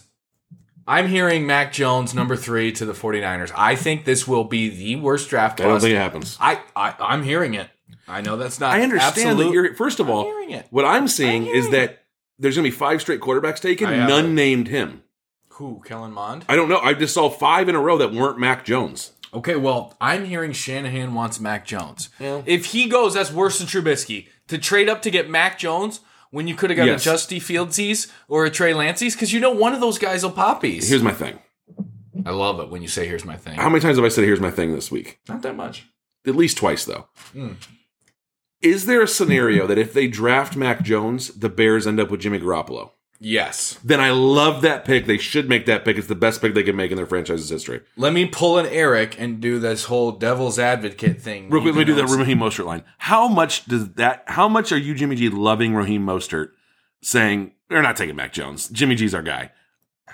I'm hearing Mac Jones number three to the 49ers. I think this will be the worst draft. I don't think it happens. I, I I'm hearing it. I know that's not. I understand absolute. that you're. First of all, hearing it. what I'm seeing I'm is that there's going to be five straight quarterbacks taken. None it. named him. Who? Kellen Mond. I don't know. I just saw five in a row that weren't Mac Jones. Okay, well, I'm hearing Shanahan wants Mac Jones. Yeah. If he goes, that's worse than Trubisky. To trade up to get Mac Jones when you could have got Yes. a Justy Fieldsies or a Trey Lanceys, because you know one of those guys will poppies. Here's my thing. I love it when you say, "Here's my thing." How many times have I said, "Here's my thing" this week? Not that much. At least twice, though. Hmm. Is there a scenario that if they draft Mac Jones, the Bears end up with Jimmy Garoppolo? Yes. Then I love that pick. They should make that pick. It's the best pick they can make in their franchise's history. Let me pull an Eric and do this whole devil's advocate thing. Real quick, let me do that Raheem Mostert line. How much does that? How much are you, Jimmy G, loving Raheem Mostert, saying they're not taking Mac Jones? Jimmy G's our guy.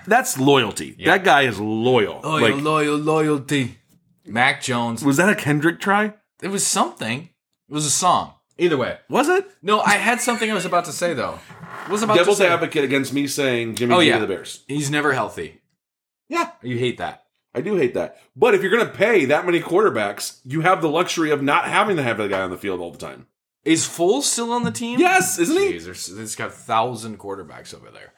That's loyalty. That guy is loyal. Loyal, like, loyal, loyalty. Mac Jones. was that a Kendrick try? It was something. It was a song. Either way. Was it? No, I had something I was about to say though. Was about Devil's to say. advocate against me saying Jimmy Oh, G yeah. to the Bears. He's never healthy. Yeah, You hate that. I do hate that. But if you're going to pay that many quarterbacks, you have the luxury of not having to have the guy on the field all the time. Is Foles still on the team? Yes, isn't he? Jeez, there's, there's got a thousand quarterbacks over there.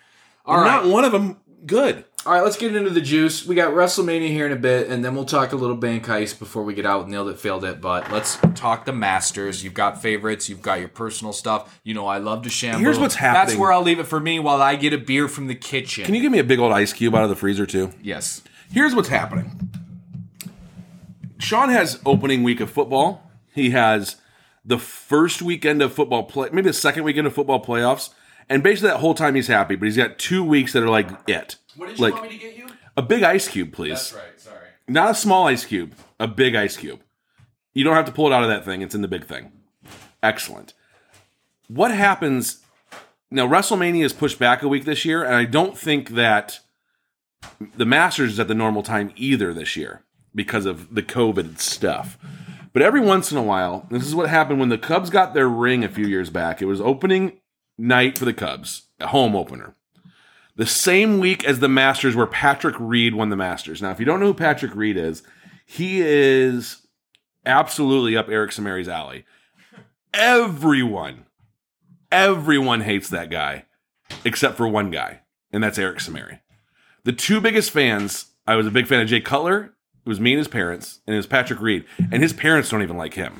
All right. Not one of them good. All right, let's get into the juice. We got WrestleMania here in a bit, and then we'll talk a little bank heist before we get out. Nailed it, failed it. But let's talk the Masters. You've got favorites. You've got your personal stuff. You know, I love to shamble. Here's what's happening. That's where I'll leave it for me while I get a beer from the kitchen. Can you give me a big old ice cube out of the freezer too? yes. Here's what's happening. Sean has opening week of football. He has the first weekend of football play, maybe the second weekend of football playoffs, and basically that whole time he's happy. But he's got two weeks that are like it. What did you like me to get you? a big ice cube, please. That's right. Sorry. Not a small ice cube, a big ice cube. You don't have to pull it out of that thing, it's in the big thing. Excellent. What happens now? WrestleMania is pushed back a week this year, and I don't think that the Masters is at the normal time either this year because of the COVID stuff. But every once in a while, this is what happened when the Cubs got their ring a few years back. It was opening night for the Cubs, a home opener the same week as the Masters, where Patrick Reed won the Masters. Now, if you don't know who Patrick Reed is, he is absolutely up Eric Samari's alley. Everyone, everyone hates that guy, except for one guy, and that's Eric Samari. The two biggest fans, I was a big fan of Jay Cutler. It was me and his parents, and it was Patrick Reed, and his parents don't even like him.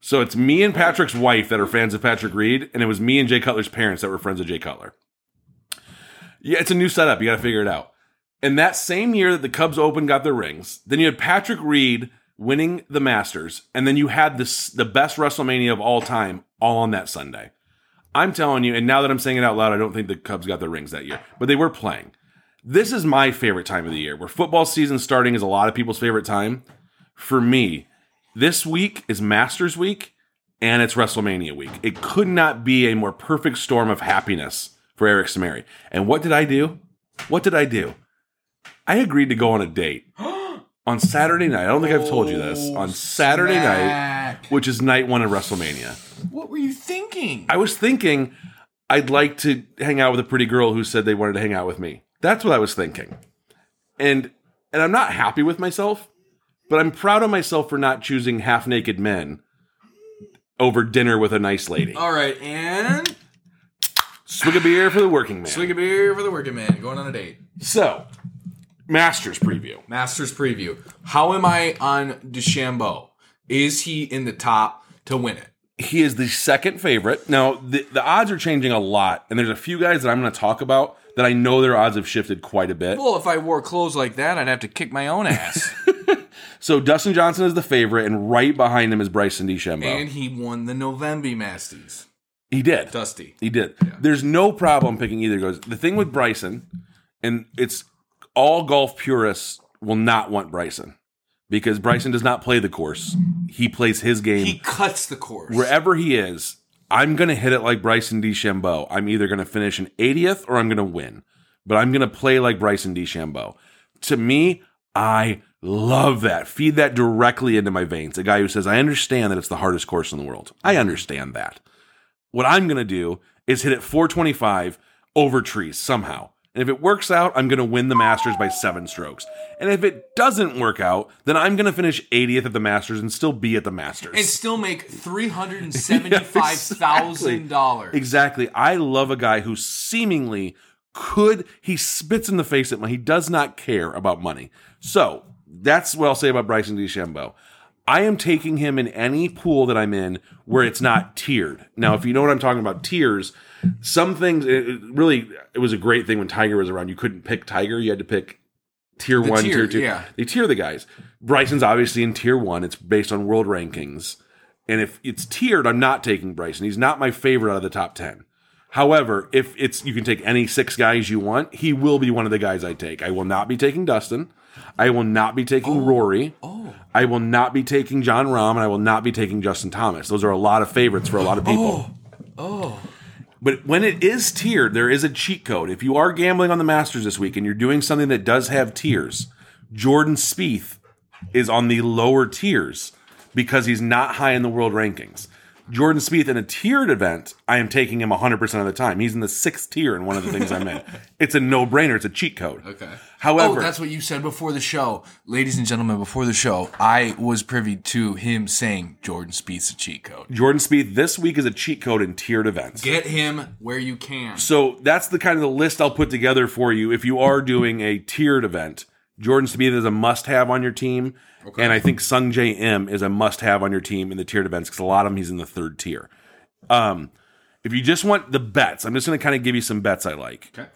So it's me and Patrick's wife that are fans of Patrick Reed, and it was me and Jay Cutler's parents that were friends of Jay Cutler. Yeah, it's a new setup. You got to figure it out. And that same year that the Cubs Open got their rings, then you had Patrick Reed winning the Masters, and then you had this the best WrestleMania of all time all on that Sunday. I'm telling you, and now that I'm saying it out loud, I don't think the Cubs got their rings that year, but they were playing. This is my favorite time of the year, where football season starting is a lot of people's favorite time. For me, this week is Masters week and it's WrestleMania week. It could not be a more perfect storm of happiness for Eric Samari. And what did I do? What did I do? I agreed to go on a date on Saturday night. I don't think I've told you this. On oh, Saturday night, which is night one of WrestleMania. What were you thinking? I was thinking I'd like to hang out with a pretty girl who said they wanted to hang out with me. That's what I was thinking. And and I'm not happy with myself, but I'm proud of myself for not choosing half naked men over dinner with a nice lady. All right, and Swig a beer for the working man. swig a beer for the working man going on a date. So, Masters preview. Masters preview. How am I on DeChambeau? Is he in the top to win it? He is the second favorite. Now, the, the odds are changing a lot, and there's a few guys that I'm going to talk about that I know their odds have shifted quite a bit. Well, if I wore clothes like that, I'd have to kick my own ass. So, Dustin Johnson is the favorite, and right behind him is Bryson DeChambeau. and he won the November Masties. He did. Dusty. He did. There's no problem picking either. Goes the thing with Bryson, and it's all golf purists will not want Bryson because Bryson does not play the course. He plays his game He cuts the course. wherever he is. I'm gonna hit it like Bryson DeChambeau. I'm either gonna finish an 80th or I'm gonna win, but I'm gonna play like Bryson DeChambeau. To me, I love that. Feed that directly into my veins. A guy who says, "I understand that it's the hardest course in the world. I understand that." What I'm going to do is hit it 425 over trees somehow. And if it works out, I'm going to win the Masters by seven strokes. And if it doesn't work out, then I'm going to finish 80th at the Masters and still be at the Masters. and still make three hundred and seventy-five thousand dollars. Exactly. I love a guy who seemingly could, he spits in the face at money. He does not care about money. So that's what I'll say about Bryson DeChambeau. I am taking him in any pool that I'm in where it's not tiered. Now, if you know what I'm talking about, tiers, some things, it, really, it was a great thing when Tiger was around. You couldn't pick Tiger, you had to pick tier one, tier, tier two. yeah. They tier the guys. Bryson's obviously in tier one. It's based on world rankings. And if it's tiered, I'm not taking Bryson. He's not my favorite out of the top 10. However, if it's you can take any six guys you want, he will be one of the guys I take. I will not be taking Dustin. I will not be taking oh. Rory. Oh. I will not be taking Jon Rahm, and I will not be taking Justin Thomas. Those are a lot of favorites for a lot of people. Oh. oh. But when it is tiered, there is a cheat code. If you are gambling on the Masters this week and you're doing something that does have tiers, Jordan Spieth is on the lower tiers because he's not high in the world rankings. Jordan Spieth in a tiered event, I am taking him 100% of the time. He's in the sixth tier in one of the things I'm in. It's a no brainer. It's a cheat code. Okay. However, oh, that's what you said before the show, ladies and gentlemen. Before the show, I was privy to him saying Jordan Spieth's a cheat code. Jordan Spieth this week is a cheat code in tiered events. Get him where you can. So that's the kind of the list I'll put together for you if you are doing a tiered event. Jordan Spieth is a must-have on your team, and I think Sungjae Im is a must-have on your team in the tiered events because a lot of them he's in the third tier. Um, if you just want the bets, I'm just going to kind of give you some bets I like. Okay.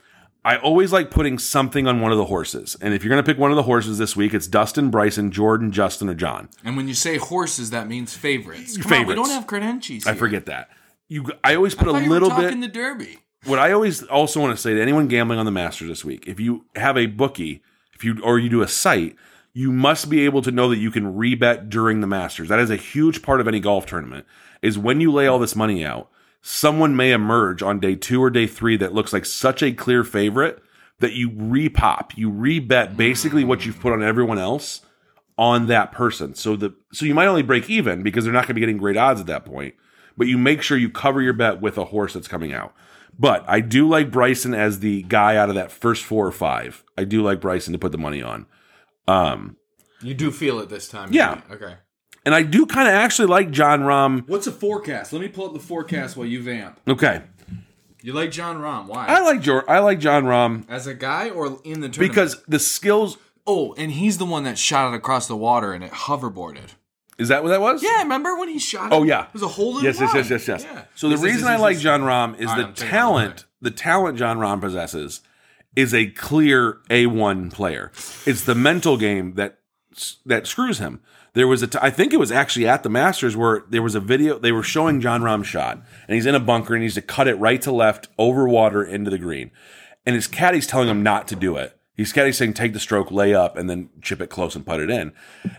I always like putting something on one of the horses. And if you're going to pick one of the horses this week, it's Dustin, Bryson, Jordan, Justin, or Jon. And when you say horses, that means favorites. Come on, we don't have credentials. I forget that. You, I always put I a thought you were little bit. in the Derby. what I always also want to say to anyone gambling on the Masters this week, if you have a bookie, if you or you do a site, you must be able to know that you can rebet during the Masters. That is a huge part of any golf tournament. Is when you lay all this money out, someone may emerge on day two or day three that looks like such a clear favorite that you repop, you rebet basically what you've put on everyone else on that person. So the so you might only break even because they're not going to be getting great odds at that point, but you make sure you cover your bet with a horse that's coming out. But I do like Bryson as the guy out of that first four or five. I do like Bryson to put the money on. Um, You do feel it this time. Yeah. Okay. and I do kind of actually like Jon Rahm. What's a forecast? Let me pull up the forecast while you vamp. Okay, You like Jon Rahm? Why? I like Jor- I like Jon Rahm As a guy or in the tournament? because the skills. oh, and he's the one that shot it across the water and it hoverboarded. Is that what that was? Yeah, remember when he shot it? Oh yeah. There's a hole in yes, the yes, line. yes, yes, yes. Yeah. So the Yes, yes, reason yes, I yes, like yes. Jon Rahm is All right, the I'm taking it talent. The talent Jon Rahm possesses is a clear A1 player. It's the mental game that that screws him. There was a t- I think it was actually at the Masters where there was a video they were showing Jon Rahm's shot and he's in a bunker and he's to cut it right to left over water into the green. And his caddy's telling him not to do it. His caddy's saying take the stroke, lay up, and then chip it close and put it in.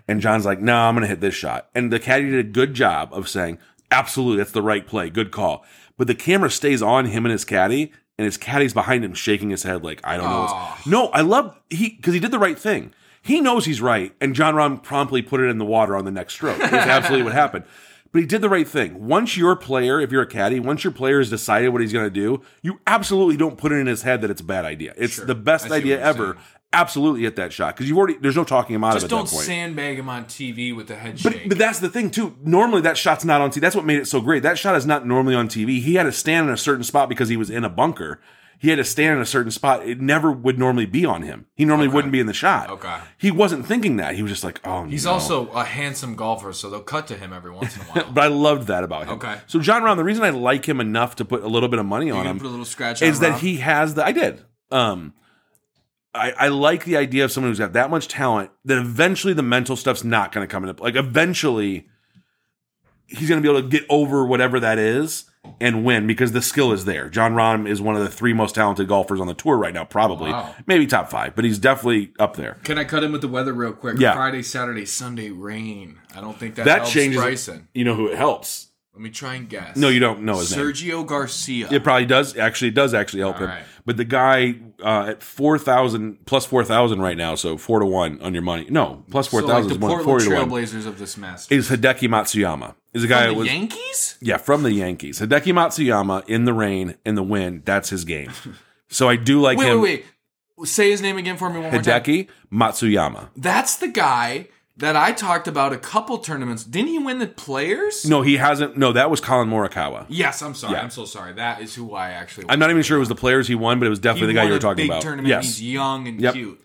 And Jon's like, no, I'm gonna hit this shot. And the caddy did a good job of saying, absolutely, that's the right play, good call. But the camera stays on him and his caddy, and his caddy's behind him shaking his head like, I don't know. What's... No, I love he because he did the right thing. He knows he's right, and Jon Rahm promptly put it in the water on the next stroke. That's absolutely what happened. But he did the right thing. Once your player, if you're a caddy, once your player has decided what he's going to do, you absolutely don't put it in his head that it's a bad idea. It's the best idea ever. saying. Absolutely hit that shot because you've already there's no talking him out Just of it at don't that point. sandbag him on TV with the head But, shake. but that's the thing too. Normally that shot's not on TV. That's what made it so great. That shot is not normally on TV. He had to stand in a certain spot because he was in a bunker. He had to stand in a certain spot. It never would normally be on him. He normally wouldn't be in the shot. Okay. He wasn't thinking that. He was just like, oh, He's no. also a handsome golfer, so they'll cut to him every once in a while. But I loved that about him. Okay. So Jon Rahm, the reason I like him enough to put a little bit of money on him put a little scratch is that Rob? he has the. I did. Um, I, I like the idea of someone who's got that much talent that eventually the mental stuff's not going to come into play. like eventually he's going to be able to get over whatever that is and win because the skill is there. Jon Rahm is one of the three most talented golfers on the tour right now, probably Wow. maybe top five, but he's definitely up there. Can I cut in with the weather real quick? Yeah. Friday, Saturday, Sunday, rain. I don't think that, That changes. Bryson. You know who it helps? Let me try and guess. No, you don't know his name. Sergio Garcia. It probably does. Actually, it does actually help All him. right. But the guy uh, at four thousand plus four thousand right now, so four to one on your money. No, plus four so like thousand the is one, Portland forty to one. Trailblazers of this mess. Is Hideki Matsuyama? Is a guy the was Yankees? yeah from the Yankees. Hideki Matsuyama in the rain in the wind. That's his game. So I do like Wait, him. wait, wait. Say his name again for me one more time. Hideki Matsuyama. That's the guy that I talked about a couple tournaments. Didn't he win the players? No, he hasn't. No, that was Collin Morikawa. Yes, I'm sorry. Yeah. I'm so sorry. That is who I actually. I'm not even sure it was the players he won, but it was He definitely the guy you were talking big about. Tournament. Yes. He's young and Yep. cute.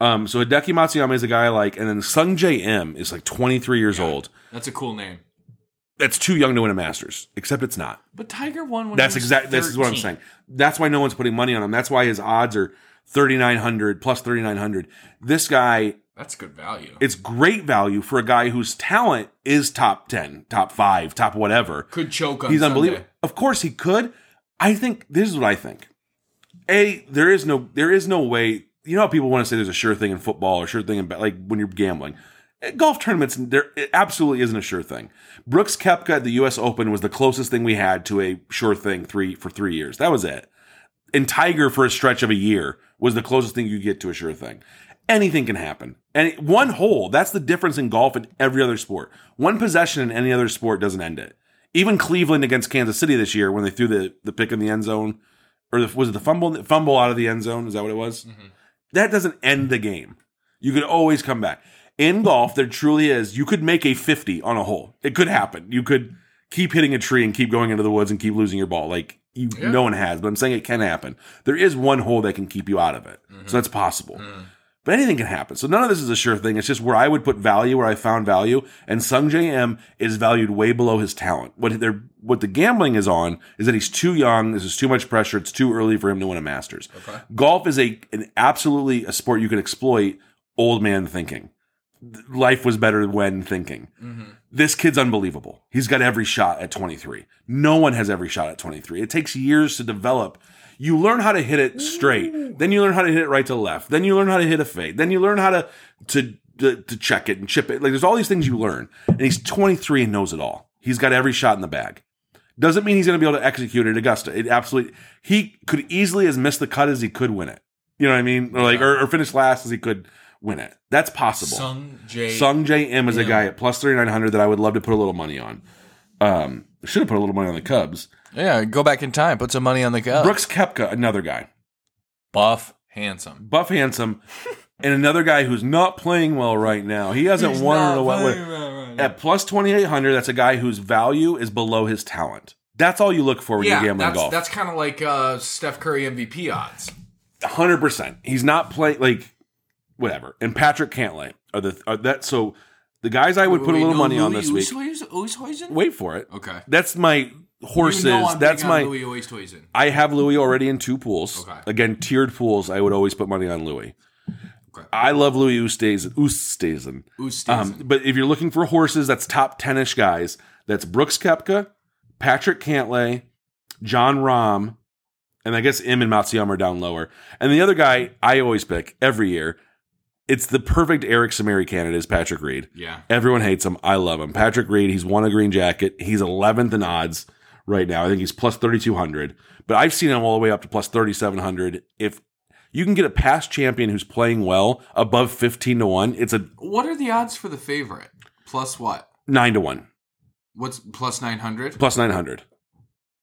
Um, so Hideki Matsuyama is a guy I like, and then Sungjae Im is like 23 years old. That's a cool name. That's too young to win a Masters, except it's not. But Tiger won when That's exactly. This is what I'm saying. That's why no one's putting money on him. That's why his odds are 3,900 plus 3,900. This guy, That's good value. it's great value for a guy whose talent is top 10, top five, top whatever. Could choke on He's Sunday. unbelievable. Of course he could. I think this is what I think. A, there is no, there is no way. You know how people want to say there's a sure thing in football or sure thing in like when you're gambling. Eh, Golf tournaments, there it absolutely isn't a sure thing. Brooks Koepka at the U.S. Open was the closest thing we had to a sure thing three for three years. That was it. And Tiger for a stretch of a year was the closest thing you get to a sure thing. Anything can happen. And one hole, that's the difference in golf and every other sport. One possession in any other sport doesn't end it. Even Cleveland against Kansas City this year, when they threw the, the pick in the end zone, or the, was it the fumble fumble out of the end zone? Is that what it was? Mm-hmm. That doesn't end the game. You could always come back. In golf, there truly is. You could make a 50 on a hole. It could happen. You could keep hitting a tree and keep going into the woods and keep losing your ball. Like you, no one has, but I'm saying it can happen. There is one hole that can keep you out of it. So mm-hmm. that's possible. Mm-hmm. But anything can happen. So none of this is a sure thing. It's just where I would put value, where I found value. And Sungjae Im is valued way below his talent. What they're, what the gambling is on is that he's too young. This is too much pressure. It's too early for him to win a Masters. Okay. Golf is a an absolutely a sport you can exploit old man thinking. Life was better when thinking. Mm-hmm. This kid's unbelievable. He's got every shot at 23. No one has every shot at 23. It takes years to develop. You learn how to hit it straight. Then you learn how to hit it right to left. Then you learn how to hit a fade. Then you learn how to to to, to check it and chip it. Like there's all these things you learn. And he's 23 and knows it all. He's got every shot in the bag. Doesn't mean he's going to be able to execute at Augusta. It absolutely he could easily as miss the cut as he could win it. You know what I mean? Or like or, or finish last as he could win it. That's possible. Sung J. Sungjae Im is a guy at plus 3900 that I would love to put a little money on. Um should have put a little money on the Cubs. Yeah, go back in time. Put some money on the Cubs. Brooks Koepka, another guy. Buff, handsome. Buff handsome. and another guy who's not playing well right now. He hasn't won in a while. At plus 2800, that's a guy whose value is below his talent. That's all you look for when Yeah, you're gambling that's golf. that's kind of like uh, Steph Curry MVP odds. hundred percent. He's not playing like whatever. And Patrick Cantlay are the are that so the guys I would put a little money on this week. week. Wait for it. Okay. That's my horses. You know That's my. Louis Oosthuizen. I have Louis already in two pools. Okay. Again, tiered pools. I would always put money on Louis. Okay. I love Louis Oosthuizen. Oosthuizen. Oosthuizen. Um, but if you're looking for horses, that's top 10ish guys. That's Brooks Koepka, Patrick Cantlay, Jon Rahm, and I guess Im and Matsuyama are down lower. And the other guy I always pick every year, it's the perfect Eric Samari candidate is Patrick Reed. yeah. Everyone hates him. I love him. Patrick Reed, he's won a green jacket. He's 11th in odds right now. I think he's plus 3,200. But I've seen him all the way up to plus 3,700. If you can get a past champion who's playing well above 15 to 1, it's a What are the odds for the favorite? Plus what? 9 to 1. What's plus nine hundred? plus 900.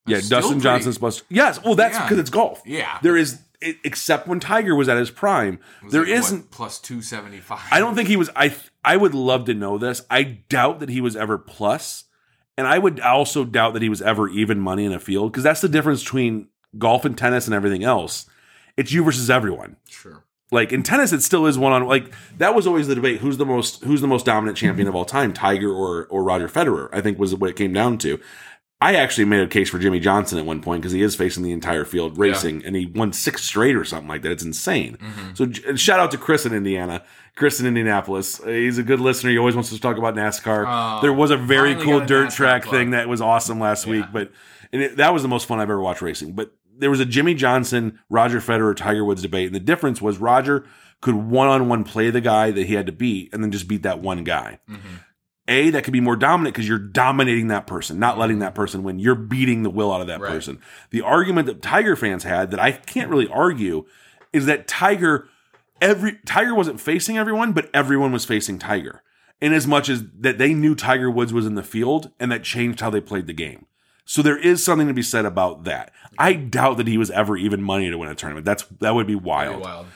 Yeah, That's still Dustin pretty- Johnson's plus. Yes, well, that's Yeah. because it's golf. Yeah. There is, except when Tiger was at his prime, there Like, isn't. plus two seventy five. I don't think he was. I I would love to know this. I doubt that he was ever plus, and I would also doubt that he was ever even money in a field because that's the difference between golf and tennis and everything else. It's you versus everyone. Sure. Like in tennis, it still is one on. Like that was always the debate: who's the most who's the most dominant champion of all time, Tiger or or Roger Federer? I think was what it came down to. I actually made a case for Jimmie Johnson at one point because he is facing the entire field racing, and he won six straight or something like that. It's insane. Mm-hmm. So j- shout out to Chris in Indiana, Chris in Indianapolis. Uh, He's a good listener. He always wants to talk about NASCAR. Oh, there was a very cool a dirt NASCAR track plug. thing that was awesome last week, but and it, that was the most fun I've ever watched racing. But there was a Jimmie Johnson, Roger Federer, Tiger Woods debate, and the difference was Roger could one on one play the guy that he had to beat, and then just beat that one guy. A, that could be more dominant because you're dominating that person, not letting that person win. You're beating the will out of that Right. person. The argument that Tiger fans had that I can't really argue is that Tiger every Tiger wasn't facing everyone, but everyone was facing Tiger. In as much as that they knew Tiger Woods was in the field and that changed how they played the game. So there is something to be said about that. I doubt that he was ever even money to win a tournament. That's that would be wild. wild.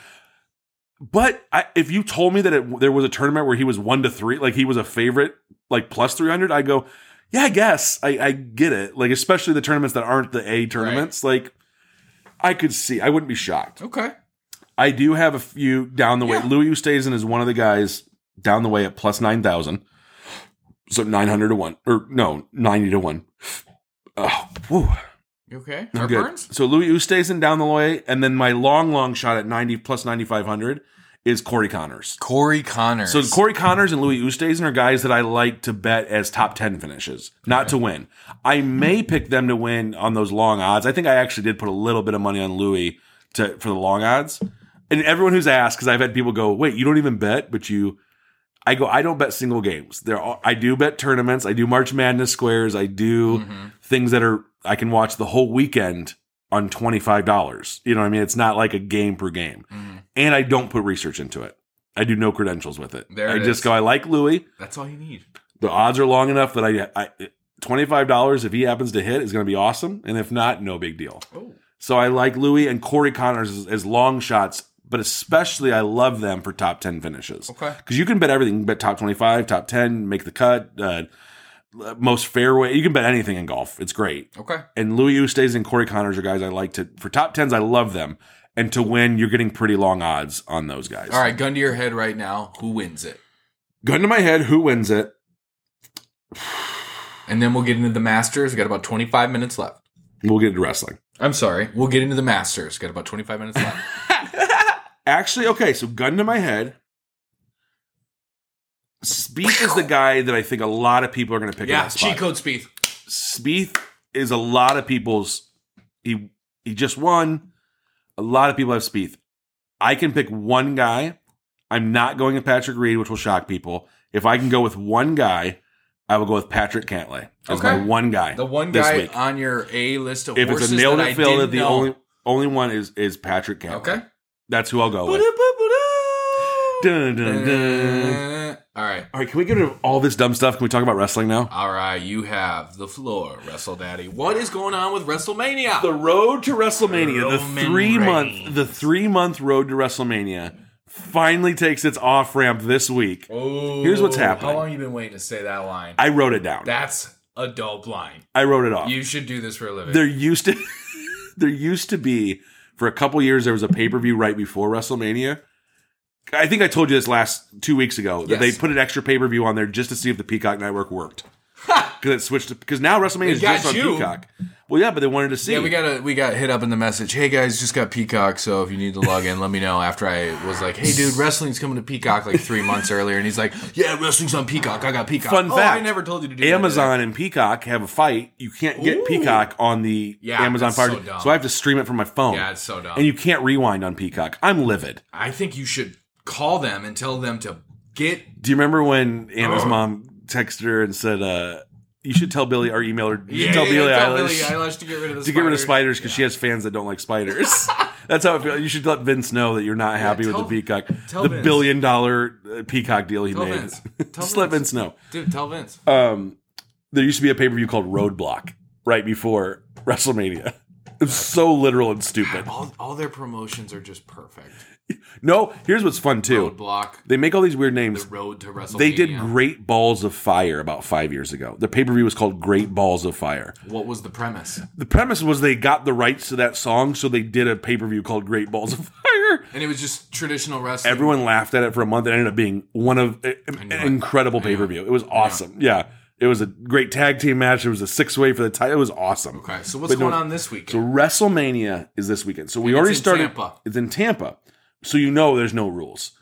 But I, if you told me that it, there was a tournament where he was one to three, like he was a favorite, like plus three hundred, I go, yeah, I guess I, I get it. Like especially the tournaments that aren't the A tournaments, like I could see, I wouldn't be shocked. Okay. I do have a few down the way. Yeah. Louis Oosthuizen is one of the guys down the way at plus nine thousand, so nine hundred to one, or no, ninety to one. Oh, whew. You okay? I'm good. Heartburns? So Louis Oosthuizen down the way, and then my long, long shot at ninety plus ninety five hundred is Corey Conners. Corey Conners. So Corey Conners and Louis Oosthuizen are guys that I like to bet as top ten finishes, not to win. I may pick them to win on those long odds. I think I actually did put a little bit of money on Louis to for the long odds. And everyone who's asked, because I've had people go, "Wait, you don't even bet?" But you, I go, I don't bet single games. There, are, I do bet tournaments. I do March Madness squares. I do Mm-hmm. things that are I can watch the whole weekend on twenty five dollars. You know what I mean? It's not like a game per game. Mhm. And I don't put research into it. I do no credentials with it. There I it just is. go. I like Louis. That's all you need. The odds are long enough that I, I twenty five dollars if he happens to hit is going to be awesome, and if not, no big deal. Oh. So I like Louis and Corey Conners as, as long shots, but especially I love them for top ten finishes. Okay. because you can bet everything. You can bet top twenty five, top ten, make the cut, uh, most fairway. You can bet anything in golf. It's great. Okay. And Louis Oosthuizen and Corey Conners are guys I like to for top tens. I love them. And to win, you're getting pretty long odds on those guys. All right, gun to your head right now. Who wins it? Gun to my head, who wins it? And then we'll get into the Masters. We got about 25 minutes left. We'll get into wrestling. I'm sorry. We'll get into the Masters. Got about 25 minutes left. Actually, okay, so gun to my head. Spieth is the guy that I think a lot of people are going to pick. yeah, cheat code Spieth. Spieth is a lot of people's. He he just won. A lot of people have Spieth. I can pick one guy. I'm not going with Patrick Reed, which will shock people. If I can go with one guy, I will go with Patrick Cantlay as Okay. my one guy. The one guy week. on your A list of If it's a nailed that it field, the know. only only one is is Patrick Cantlay. Okay. that's who I'll go with. Dun, dun, dun. All right. All right, can we get rid of all this dumb stuff? Can we talk about wrestling now? All right, you have the floor, Wrestle Daddy. What is going on with WrestleMania? The road to WrestleMania, Roman the three month, the three month road to WrestleMania, finally takes its off ramp this week. oh, Here's what's happening. How long you been waiting to say that line? I wrote it down. That's a dope line. I wrote it off. You should do this for a living. there used to, there used to be for a couple years there was a pay per view right before WrestleMania. I think I told you this last two weeks ago that Yes. they put an extra pay per view on there just to see if the Peacock Network worked. Because it switched because now WrestleMania is just on. Peacock. Well, yeah, but they wanted to see. yeah, we got a we got hit up in the message. Hey guys, just got Peacock, so if you need to log in, let me know. After I was like, "Hey dude, wrestling's coming to Peacock like three months earlier," and he's like, "Yeah, wrestling's on Peacock. I got Peacock." Fun oh, fact: I never told you to do that, Amazon and Peacock have a fight. You can't get Ooh. Peacock on the Yeah, Amazon Fire, so so. I have to stream it from my phone. Yeah, it's so dumb. and you can't rewind on Peacock. I'm livid. I think you should call them and tell them to get. Do you remember when Anna's Oh. mom texted her and said, uh, "You should tell Billy or email her. You Yeah, should tell yeah, Billie tell Eilish." Billie Eilish to get rid of the to get rid of spiders. spiders because she has fans that don't like spiders. That's how it feels. You should let Vince know that you're not happy tell- with the Peacock, tell the Vince. billion dollar uh, Peacock deal he Tell made. Vince. Tell Just let Vince. Vince know. Dude, tell Vince. um, there used to be a pay per view called Roadblock right before WrestleMania. It's so literal and stupid. all, all their promotions are just perfect. No, here's what's fun too. Roadblock, They make all these weird the names. road to WrestleMania. They did Great Balls of Fire about five years ago. The pay per view was called Great Balls of Fire. What was the premise? The premise was they got the rights to that song, so they did a pay per view called Great Balls of Fire. And it was just traditional wrestling. Everyone laughed at it for a month. It ended up being one of eh, an incredible pay per view. It was awesome. Yeah. It was a great tag team match. It was a six way for the title. It was awesome. Okay, so what's But no- going on this weekend? So WrestleMania is this weekend. So we And it's already in started. Tampa. It's in Tampa. So you know there's no rules.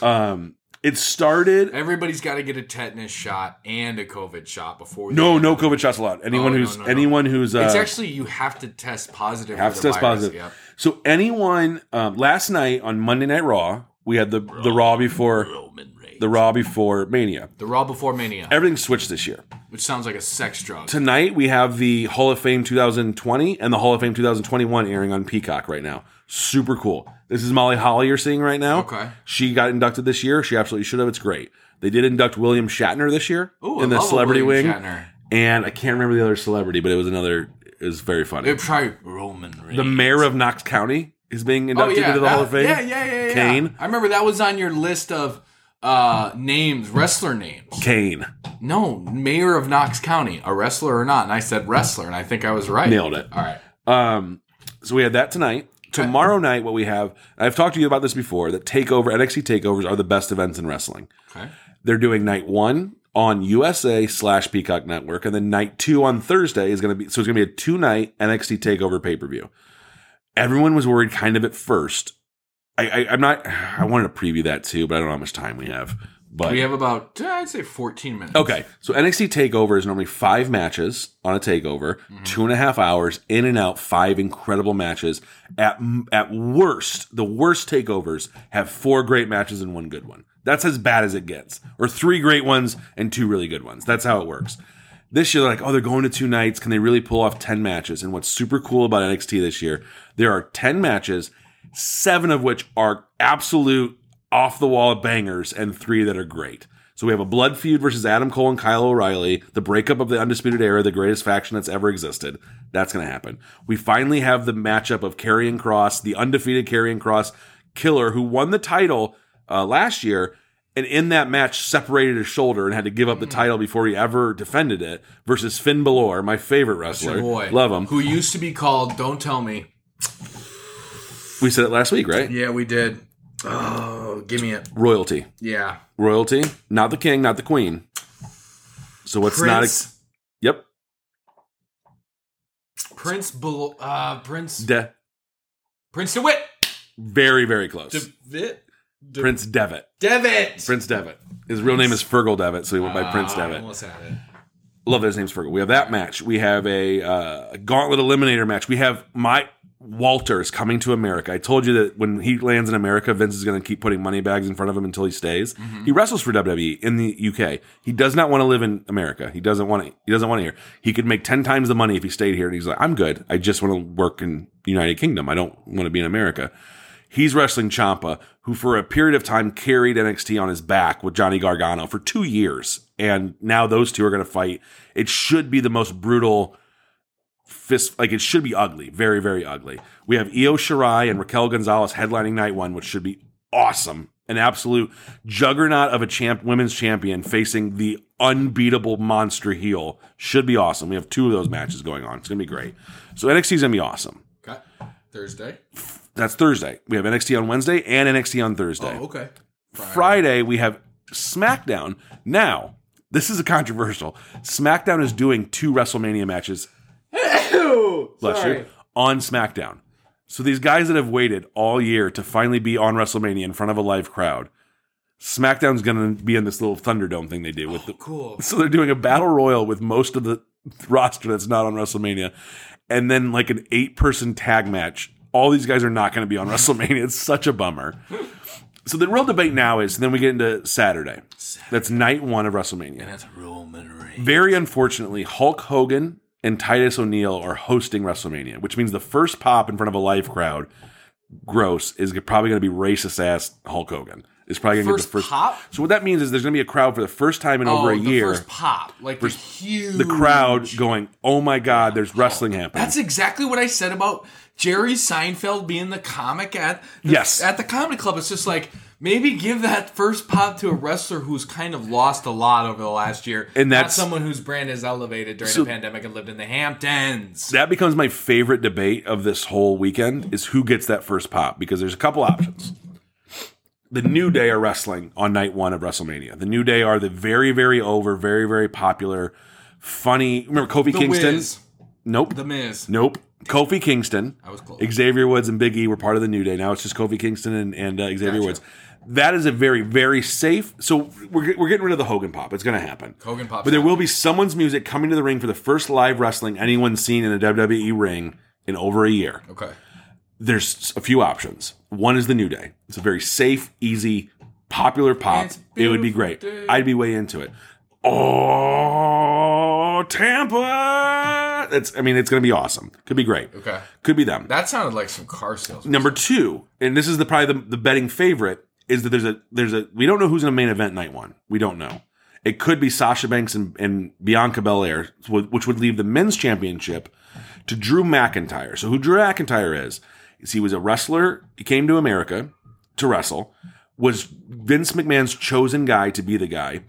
Um, it started. Everybody's got to get a tetanus shot and a COVID shot before. No, no COVID shots allowed. Anyone Oh, no, who's no, no. anyone who's uh, It's actually you have to test positive. have for to the test virus. positive. So anyone um, last night on Monday Night Raw, we had the the Raw before Roman Reigns. the Raw before Mania. The Raw before Mania, Everything switched this year. which sounds like a sex drug. Tonight we have the Hall of Fame 2020 and the Hall of Fame 2021 airing on Peacock right now. Super cool. This is Molly Holly you're seeing right now. Okay. She got inducted this year. She absolutely should have. It's great. They did induct William Shatner this year Ooh, I in the love celebrity William wing. Shatner. And I can't remember the other celebrity, but it was another it was very funny. It'd probably Roman Reigns. the mayor of Knox County is being oh, inducted yeah, into the that- Hall of Fame. Yeah, yeah, yeah, yeah. Kane. I remember that was on your list of uh names, wrestler names. Kane. No, mayor of Knox County, a wrestler or not? And I said wrestler, and I think I was right. Nailed it. All right. Um, so we had that tonight. Tomorrow night, what we have, I've talked to you about this before, that takeover, NXT takeovers are the best events in wrestling. Okay. They're doing night one on USA slash Peacock Network, and then night two on Thursday is going to be, so it's going to be a two night NXT takeover pay per view. Everyone was worried kind of at first. I, I, I'm not, I wanted to preview that too, but I don't know how much time we have. But We have about uh, I'd say 14 minutes. Okay, so NXT Takeover is normally five matches on a takeover, two and a half hours in and out, five incredible matches. At at worst, the worst takeovers have four great matches and one good one. That's as bad as it gets, or three great ones and two really good ones. That's how it works. This year, they're like, oh, they're going to two nights. Can they really pull off ten matches? And what's super cool about NXT this year, there are ten matches, seven of which are absolute off the wall bangers and three that are great. So we have a blood feud versus Adam Cole and Kyle O'Reilly, the breakup of the Undisputed Era, the greatest faction that's ever existed. That's going to happen. We finally have the matchup of Karrion Kross, the undefeated Karrion Kross killer who won the title uh, last year. And in that match, separated his shoulder and had to give up the title before he ever defended it. Versus Finn Balor, my favorite wrestler. Boy. Love him. Who used to be called, don't tell me, We said it last week, right? Yeah, we did. Oh, give me it. Royalty. Yeah. Royalty, not the king, not the queen. So what's not? Prince. Yep. Prince. Bel- uh, Prince. De- Prince DeWitt. very, very close. DeWitt. De- Prince Devitt. Devitt. Prince Devitt. His real name is Fergal Devitt, so he went by Prince Ah, Devitt. almost had it. Love that his name's Fergal. We have that match. We have a, uh, a gauntlet eliminator match. We have my Walters coming to America. I told you that when he lands in America, Vince is going to keep putting money bags in front of him until he stays. Mm-hmm. He wrestles for WWE in the UK. He does not want to live in America. He doesn't want to. He doesn't want to here. He could make ten times the money if he stayed here. And he's like, I'm good. I just want to work in the United Kingdom. I don't want to be in America. He's wrestling Ciampa, who for a period of time carried NXT on his back with Johnny Gargano for two years. And now those two are going to fight. It should be the most brutal fist, like it should be ugly. Very, very ugly. We have Io Shirai and Raquel Gonzalez headlining night one, which should be awesome. An absolute juggernaut of a champ, women's champion facing the unbeatable monster heel. Should be awesome. We have two of those matches going on. It's going to be great. So NXT is going to be awesome. Okay. Thursday. That's Thursday. We have NXT on Wednesday and NXT on Thursday. Oh, okay. Friday, we have SmackDown. Now, this is a controversial. SmackDown is doing two WrestleMania matches bless you, on SmackDown. So these guys that have waited all year to finally be on WrestleMania in front of a live crowd, SmackDown's going to be in this little Thunderdome thing they do with oh, the. Cool. So they're doing a battle royal with most of the roster that's not on WrestleMania, and then like an eight-person tag match. All these guys are not going to be on WrestleMania. It's such a bummer. So the real debate now is then we get into Saturday. That's night one of WrestleMania. That's Roman Reigns. Very unfortunately, Hulk Hogan and Titus O'Neil are hosting WrestleMania, which means the first pop in front of a live crowd, gross, is probably going to be racist ass Hulk Hogan. Is probably going to First the first pop? So what that means is there's going to be a crowd for the first time in over oh, a the year. first pop, like the huge. the crowd going, "Oh my God, there's oh, wrestling happening." That's exactly what I said about Jerry Seinfeld being the comic at the, Yes. at the comedy club. It's just like maybe give that first pop to a wrestler who's kind of lost a lot over the last year, And not that's- someone whose brand is elevated during So- the pandemic and lived in the Hamptons. that becomes my favorite debate of this whole weekend is who gets that first pop because there's a couple options. The New Day are wrestling on night one of WrestleMania. The New Day are the very, very over, very, very popular, funny. Remember Kofi the Kingston? Wiz, Nope. the Miz. Nope. Kofi Kingston. I was close. Xavier Woods and Big E were part of the New Day. Now it's just Kofi Kingston and, and uh, Xavier Gotcha. Woods. That is a very, very safe. So we're, we're getting rid of the Hogan pop. It's going to happen. Hogan pops But there will be someone's music coming to the ring for the first live wrestling anyone's seen in a WWE ring in over a year. Okay. There's a few options. One is the New Day. It's a very safe, easy, popular pop. It would be great. day. I'd be way into it. Oh, Tampa! That's. I mean, it's going to be awesome. Could be great. Okay. Could be them. That sounded like some car sales. Number two, and this is the probably the, the betting favorite, is that there's a there's a we don't know who's in the main event night one. We don't know. It could be Sasha Banks and, and Bianca Belair, which would leave the men's championship to Drew McIntyre. So who Drew McIntyre is? Is he was a wrestler. He came to America to wrestle. Was Vince McMahon's chosen guy to be the guy.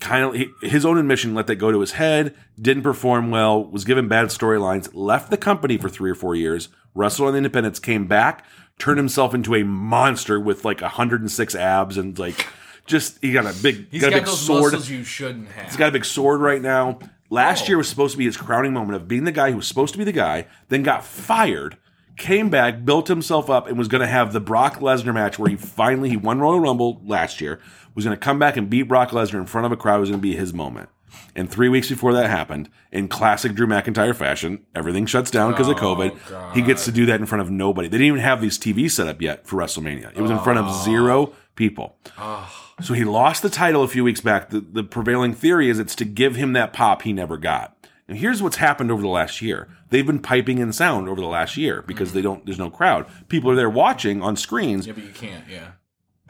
Kind of his own admission let that go to his head. Didn't perform well. Was given bad storylines. Left the company for three or four years. Wrestled on the independents. Came back. Turned himself into a monster with like 106 abs and like just he got a big He's got got, a big those sword. muscles you shouldn't have. He's got a big sword right now. Last Oh. year was supposed to be his crowning moment of being the guy who was supposed to be the guy, then got fired, came back, built himself up, and was going to have the Brock Lesnar match where he finally he won Royal Rumble last year. Was going to come back and beat Brock Lesnar in front of a crowd. Was going to be his moment. And three weeks before that happened, in classic Drew McIntyre fashion, everything shuts down because of Oh, COVID. He gets to do that in front of nobody. They didn't even have these TV set up yet for WrestleMania. It was in front of oh. zero people. Ah. So he lost the title a few weeks back. The, the prevailing theory is it's to give him that pop he never got. And here's what's happened over the last year. They've been piping in sound over the last year because mm-hmm. they don't. There's no crowd. People are there watching on screens. yeah, but you can't. Yeah.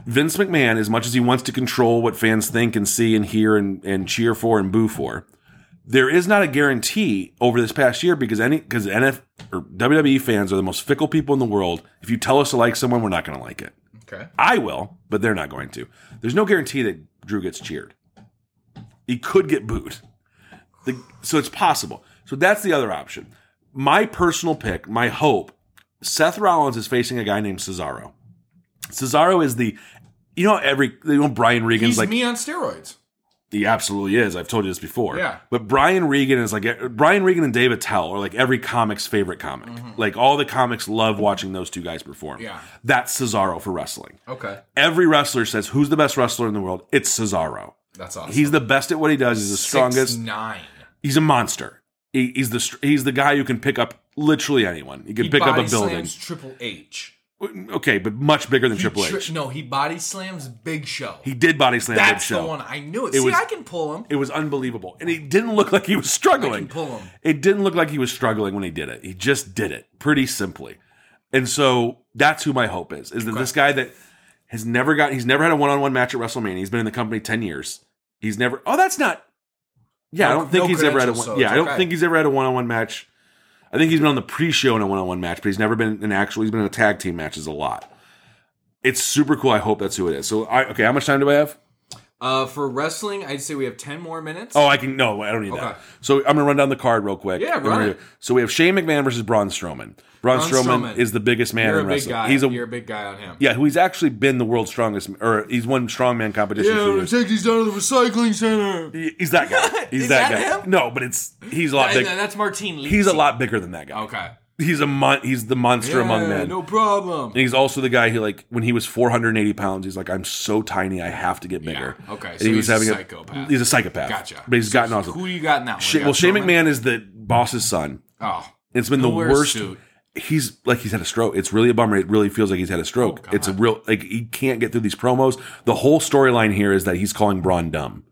Vince McMahon, as much as he wants to control what fans think and see and hear and, and cheer for and boo for, there is not a guarantee over this past year because any because NF or WWE fans are the most fickle people in the world. If you tell us to like someone, we're not going to like it. Okay. I will, but they're not going to. There's no guarantee that Drew gets cheered. He could get booed. The, so it's possible. So that's the other option. My personal pick, my hope, Seth Rollins is facing a guy named Cesaro. Cesaro is the, you know, every you know Brian Regan's He's like me on steroids. he absolutely is. I've told you this before. Yeah. But Brian Regan is like Brian Regan and Dave Attell are like every comic's favorite comic. Like all the comics love watching those two guys perform. Mm-hmm. Yeah. That's Cesaro for wrestling. Okay, Every wrestler says who's the best wrestler in the world? It's Cesaro. that's awesome. He's the best at what he does. He's the strongest. Six, nine. He's a monster. He, he's the he's the guy who can pick up literally anyone. He can He pick up a building. Triple H. Okay, but much bigger than He Triple tri- H. no, he body slams Big Show. He did body slam Big That's Show. the one I knew it. It See, was- I can pull him. It was unbelievable, and he didn't look like he was I struggling. can pull him. It didn't look like he was struggling when he did it. He just did it pretty simply, and so that's who my hope is: is that this guy that has never got, he's never had a one-on-one match at WrestleMania. He's been in the company ten years. He's never. Oh, that's not. Yeah, I don't think no he's ever had a. One, so yeah, I don't think he's ever had a one-on-one match. I think he's been on the pre-show in a one-on-one match, but he's never been in actual. He's been in a tag team matches a lot. It's super cool. I hope that's who it is. So, I, okay, how much time do I have? Uh, for wrestling, I'd say we have ten more minutes. Oh, I can. No, I don't need Okay. that. So I'm gonna run down the card real quick. Yeah, And we're run gonna- So we have Shane McMahon versus Braun Strowman. Braun, Braun Strowman, Strowman. is the biggest man you're a in wrestling. guy. He's a you're a big guy on him. yeah, who he's actually been the world's strongest, or he's won strongman competition. for years. take these down to the recycling center. He- He's that guy. He's Is that, that guy. him? No, but it's he's a lot bigger. that's Martine. Lisi. He's a lot bigger than that guy. Okay. He's a mon- He's the monster among men. No problem. And he's also the guy who, like, when he was 480 pounds, he's like, I'm so tiny, I have to get bigger. Yeah, okay, And so he he's was a having psychopath. he's a psychopath. Gotcha. But he's gotten So awesome. Who you got in that one? Sha- You well, Shane McMahon is the boss's son. Oh, It's been the worst. suit? He's like he's had a stroke. It's really a bummer. It really feels like he's had a stroke. Oh, it's a real like he can't get through these promos. The whole storyline here is that he's calling Braun dumb.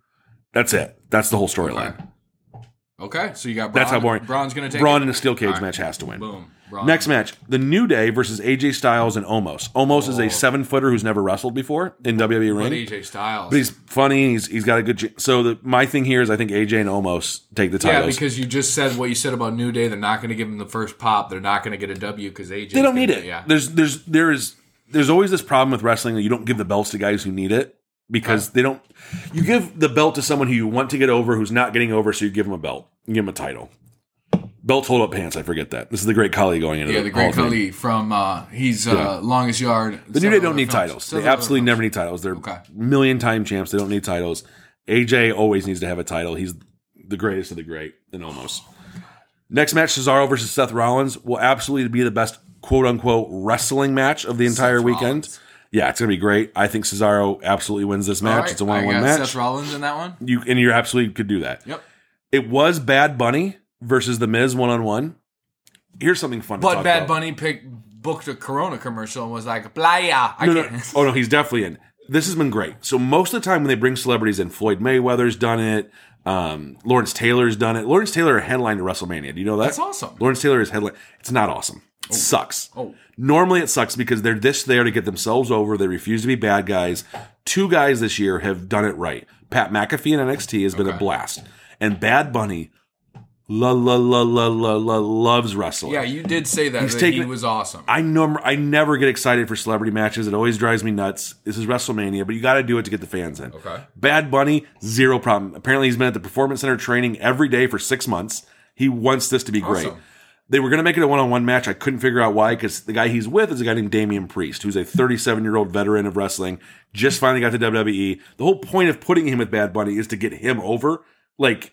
That's it. That's the whole storyline. okay. Okay, so you got Braun. That's how boring. Braun's gonna take Braun it? in a steel cage right. match has to win. Boom. Braun. Next match, the New Day versus AJ Styles and Omos. Omos is a oh. seven footer who's never wrestled before in WWE But ring. AJ Styles. But he's funny. He's he's got a good. ch- So the, my thing here is I think AJ and Omos take the titles. yeah, because you just said what you said about New Day. They're not going to give him the first pop. They're not going to get a W because AJ. they don't need it. Yeah. There's there's there is there's always this problem with wrestling that you don't give the belts to guys who need it because they don't. You give the belt to someone who you want to get over who's not getting over, so you give them a belt. You give them a title. Belt hold up pants. I forget that. This is the great Khali going into Yeah, the the Great. Khali from uh, he's uh, longest yard. The New Day don't need titles. They absolutely never need titles. They're Okay. million time champs. They don't need titles. AJ always needs to have a title. He's the greatest of the great, and almost. Next match, Cesaro versus Seth Rollins will absolutely be the best quote unquote wrestling match of the entire weekend. Rollins. Yeah, it's gonna be great. I think Cesaro absolutely wins this match. it's a one on one match. Seth Rollins in that one. You and you absolutely could do that. Yep. It was Bad Bunny versus The Miz one on one. Here's something fun. to But Bad about. Bunny picked booked a Corona commercial and was like playa. I No, no. can't. Oh no, he's definitely in. This has been great. So most of the time when they bring celebrities in, Floyd Mayweather's done it. Um, Lawrence Taylor's done it. Lawrence Taylor headlined to WrestleMania. Do you know that? That's awesome. Lawrence Taylor is headline. It's not awesome. It sucks. Oh. oh. Normally it sucks because they're this there to get themselves over. They refuse to be bad guys. Two guys this year have done it right. Pat McAfee in NXT has been a blast, and Bad Bunny, la la la la la la loves wrestling. Yeah, you did say that. that taking he was awesome. I know I never get excited for celebrity matches. It always drives me nuts. This is WrestleMania, but you got to do it to get the fans in. Okay. Bad Bunny, zero problem. Apparently, he's been at the Performance Center training every day for six months. He wants this to be great. Awesome. They were going to make it a one-on-one match. I couldn't figure out why because the guy he's with is a guy named Damian Priest, who's a 37-year-old veteran of wrestling. Just finally got to WWE. The whole point of putting him with Bad Bunny is to get him over. Like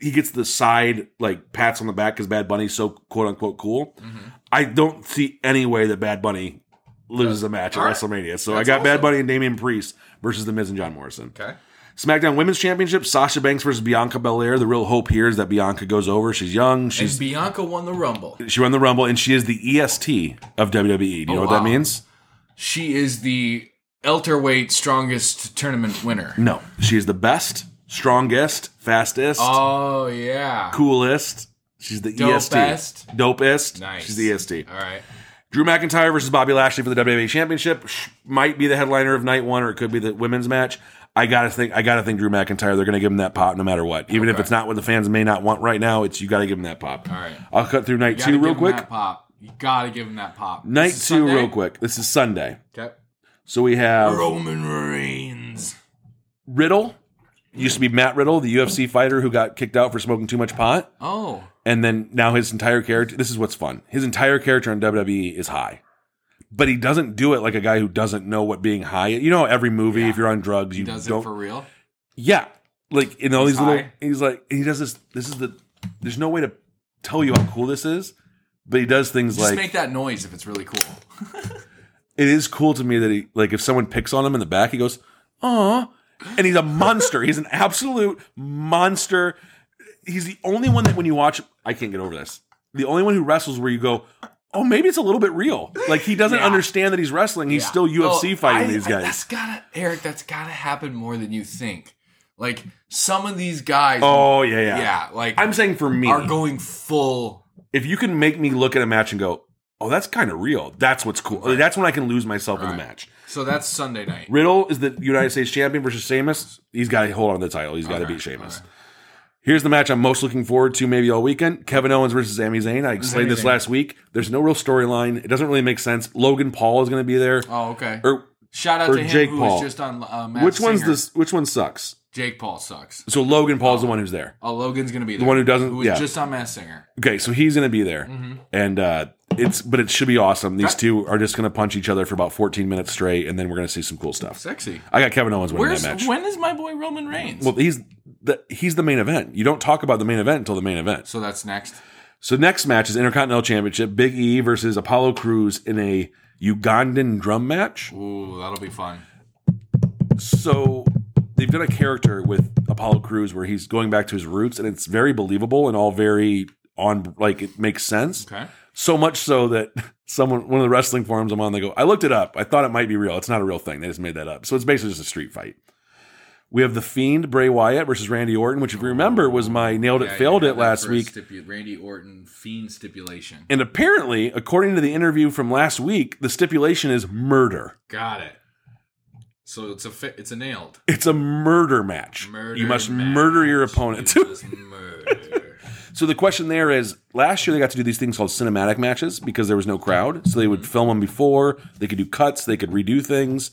he gets the side like pats on the back because Bad Bunny's so quote unquote cool. Mm-hmm. I don't see any way that Bad Bunny loses a match at right. WrestleMania. So I That's got Bad. Bunny and Damian Priest versus The Miz and John Morrison. okay. SmackDown Women's Championship: Sasha Banks versus Bianca Belair. The real hope here is that Bianca goes over. She's young. And She's Bianca won the Rumble. she won the Rumble, and she is the EST of WWE. Do you oh, know Oh, what wow. that means? She is the elterweight strongest tournament winner. No, she is the best, strongest, fastest, Oh yeah. coolest. She's the EST, Dopest. dopest. Nice. She's the EST. All right. Drew McIntyre versus Bobby Lashley for the WWE Championship might be the headliner of night one, or it could be the women's match. I gotta think. I gotta think Drew McIntyre. They're gonna give him that pop no matter what, even if it's not what the fans may not want right now. It's you gotta give him that pop. All right. I'll cut through night two real quick. Pop. You gotta give him that pop. Night two Sunday? real quick. This is Sunday, Okay. so we have Roman Reigns. Riddle. Hmm. Used to be Matt Riddle, the UFC fighter who got kicked out for smoking too much pot, Oh. and then now his entire character. This is what's fun. His entire character on WWE is high, but he doesn't do it like a guy who doesn't know what being high. You know, every movie, Yeah. if you're on drugs, you Does don't. it for real? yeah, like in all He's these little. He's like he does this. This is the. There's no way to tell you how cool this is, but he does things Just like make that noise if it's really cool. it is cool to me that he like if someone picks on him in the back, he goes, "Aw," and he's a monster. he's an absolute monster. He's the only one that when you watch, I can't get over this. The only one who wrestles where you go, "Oh, maybe it's a little bit real." Like he doesn't Yeah. understand that he's wrestling. He's Yeah. still UFC Oh, fighting I- these I- guys. that's gotta, Eric. That's gotta happen more than you think. Like some of these guys. oh yeah, yeah, yeah. Like I'm saying for me, are going full. if you can make me look at a match and go, "Oh, that's kind of real," that's what's cool. Like, that's when I can lose myself in the match. So that's Sunday night. Riddle is the United States champion versus Sheamus. He's got to hold on to the title. He's got to beat Sheamus. Here's the match I'm most looking forward to maybe all weekend. Kevin Owens versus Sami Zayn. I explained this Zayn. last week. There's no real storyline. It doesn't really make sense. Logan Paul is going to be there. Oh, okay. Or Shout out or to him Jake who Paul. was just on uh, Matt which one's Singer. this? Which one sucks? Jake Paul sucks. So Logan Paul's the one who's there. Oh, Logan's gonna be there. The one who doesn't- Who was yeah. just on Matt Singer. Okay, so he's going to be there, Mm-hmm. and uh, it's but it should be awesome. These two are just going to punch each other for about 14 minutes straight, and then we're going to see some cool stuff. Sexy. I got Kevin Owens winning Where's that match. when is my boy Roman Reigns? well, he's the he's the main event. You don't talk about the main event until the main event. so that's next. So next match is Intercontinental Championship. Big E versus Apollo Crews in a Ugandan drum match. Ooh, that'll be fun. So they've done a character with Apollo Crews where he's going back to his roots, and it's very believable and all very on like it makes sense. Okay. So much so that someone one of the wrestling forums I'm on, they go, I looked it up. I thought it might be real. It's not a real thing. They just made that up. So it's basically just a street fight. We have the Fiend Bray Wyatt versus Randy Orton, which if you oh, remember was my nailed it, Yeah, failed you it last week. stipu- Randy Orton fiend stipulation. And apparently, according to the interview from last week, the stipulation is murder. Got it. So it's a fi- it's a nailed. It's a murder match. Murder you must match. murder your opponent. You so the question there is last year they got to do these things called cinematic matches because there was no crowd. So they would mm-hmm. film them before, they could do cuts, they could redo things,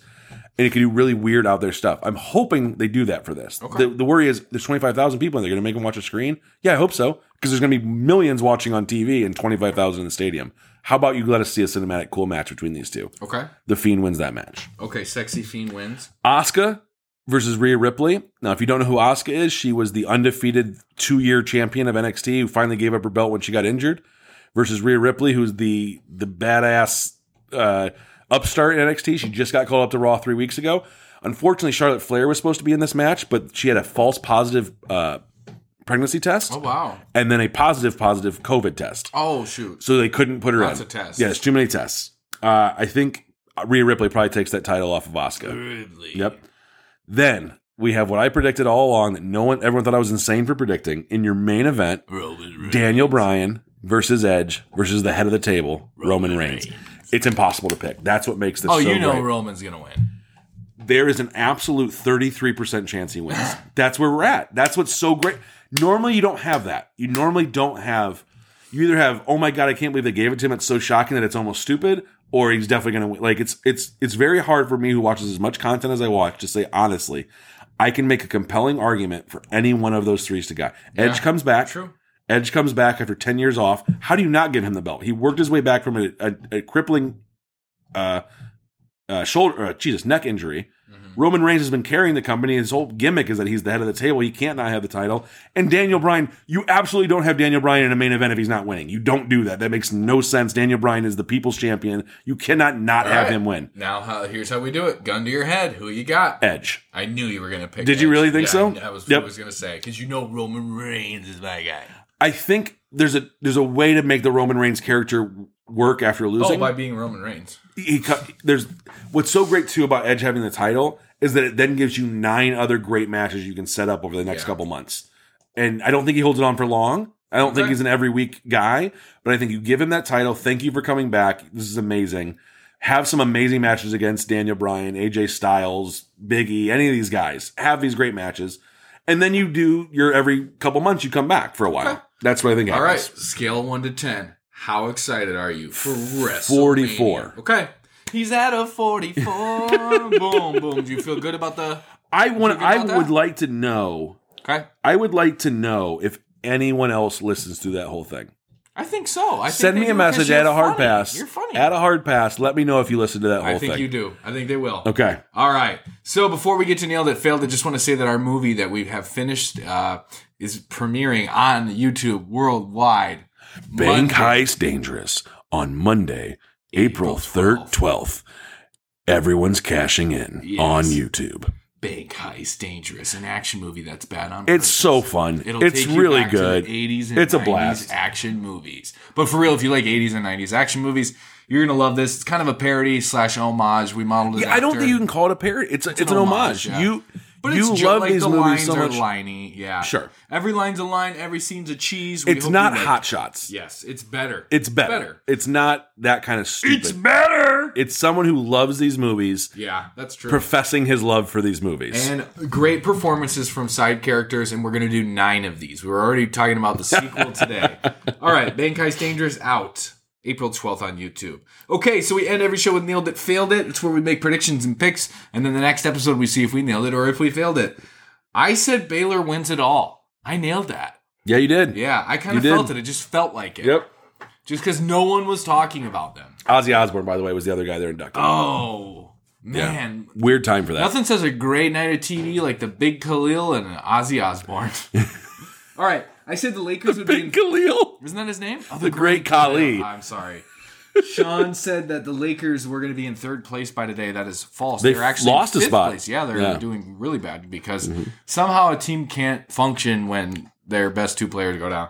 and it could do really weird out there stuff. I'm hoping they do that for this. Okay. The, the worry is there's 25,000 people and they're going to make them watch a screen. Yeah, I hope so because there's going to be millions watching on TV and 25,000 in the stadium. How about you let us see a cinematic cool match between these two? okay. The Fiend wins that match. Okay. Sexy fiend wins. Asuka versus Rhea Ripley. Now, if you don't know who Asuka is, she was the undefeated two-year champion of NXT who finally gave up her belt when she got injured. Versus Rhea Ripley, who's the the badass uh, upstart in NXT. She just got called up to Raw three weeks ago. Unfortunately, Charlotte Flair was supposed to be in this match, but she had a false positive uh, pregnancy test Oh wow. and then a positive positive COVID test. Oh shoot. So they couldn't put her Lots in. of tests. Yes, too many tests. Uh, I think Rhea Ripley probably takes that title off of Asuka. Ridley. Yep. Then we have what I predicted all along that no one, everyone thought I was insane for predicting. In your main event, Roman Reigns. Daniel Bryan versus Edge versus the head of the table, Roman, Roman Reigns. Reigns. It's impossible to pick. That's what makes this Oh, so you know great. Roman's gonna win. There is an absolute 33% chance he wins. That's where we're at. That's what's so great. Normally, you don't have that. You normally don't have, you either have, oh my God, I can't believe they gave it to him. It's so shocking that it's almost stupid, or he's definitely going to win. Like, it's, it's, it's very hard for me who watches as much content as I watch to say, honestly, I can make a compelling argument for any one of those threes to guy. Edge Yeah, comes back. True. Edge comes back after 10 years off. How do you not give him the belt? He worked his way back from a, a, a crippling uh, uh, shoulder, uh, Jesus, neck injury. Roman Reigns has been carrying the company. His whole gimmick is that he's the head of the table. He can't not have the title. And Daniel Bryan, you absolutely don't have Daniel Bryan in a main event if he's not winning. You don't do that. That makes no sense. Daniel Bryan is the people's champion. You cannot not All have right. him win. Now, how, here's how we do it. Gun to your head. Who you got? Edge. I knew you were gonna pick. Did you really think Yeah, so? I was, Yep. I was gonna say because you know Roman Reigns is my guy. I think there's a there's a way to make the Roman Reigns character work after losing. Oh, losing. by being Roman Reigns. he there's what's so great too about Edge having the title is that it then gives you nine other great matches you can set up over the next Yeah. couple months. And I don't think he holds it on for long. I don't think he's an every week guy, but I think you give him that title. Thank you for coming back. This is amazing. Have some amazing matches against Daniel Bryan, AJ Styles, Big E, any of these guys. Have these great matches. And then you do your every couple months you come back for a while. Okay. That's what I think All right, happens. scale one to ten. How excited are you for WrestleMania? 44. Okay. He's at a 44. boom, boom. Do you feel good about the. I want I that? would like to know Okay. I would like to know if anyone else listens to that whole thing. I think so. I Send me a message at a hard funny. pass. You're funny. At a hard pass. Let me know if you listen to that whole thing. I think thing. you do. I think they will. Okay. All right. So before we get to nailed it failed, I just want to say that our movie that we have finished uh, is premiering on YouTube worldwide. Bank Monday. Heist Dangerous on Monday, April 3rd, 12th. Everyone's cashing in Yes. on YouTube. Bank Heist Dangerous, an action movie that's bad on. It's purpose. so fun. It'll it's really good. the 80s and It's a 90s blast. action movies. But for real, if you like 80s and 90s action movies, you're gonna love this. It's kind of a parody slash homage. We modeled it. Yeah, I don't think you can call it a parody. It's a, it's, an homage. yeah. You But you it's love like these the movies lines so are much. liney. Yeah, Sure. Every line's a line. Every scene's a cheese. We It's hope not you like hot it. shots. Yes, it's better. It's better. It's not that kind of stupid. It's better. it's someone who loves these movies, Yeah, that's true. professing his love for these movies. and great performances from side characters, and we're going to do nine of these. We were already talking about the sequel today. All right, Bank Heist Dangerous out April 12th on YouTube. Okay, so we end every show with Nailed It, Failed It. It's where we make predictions and picks, and then the next episode we see if we nailed it or if we failed it. I said Baylor wins it all. I nailed that. yeah, you did. Yeah, I kind of felt it. It just felt like it. Yep. Just because no one was talking about them. Ozzy Osbourne, by the way, was the other guy they're inducted. Oh, man. Weird time for that. Nothing says a great night of TV like the Big Khalil and Ozzy Osbourne. All right, I said the Lakers would be. Big In, Khalil. isn't that his name? Oh, The Great Khali. I'm sorry. Sean said that the Lakers were going to be in third place by today. That is false. They They're actually lost a in fifth spot. Place. Yeah, they're Yeah. Mm-hmm. doing really bad because somehow a team can't function when their best two players go down.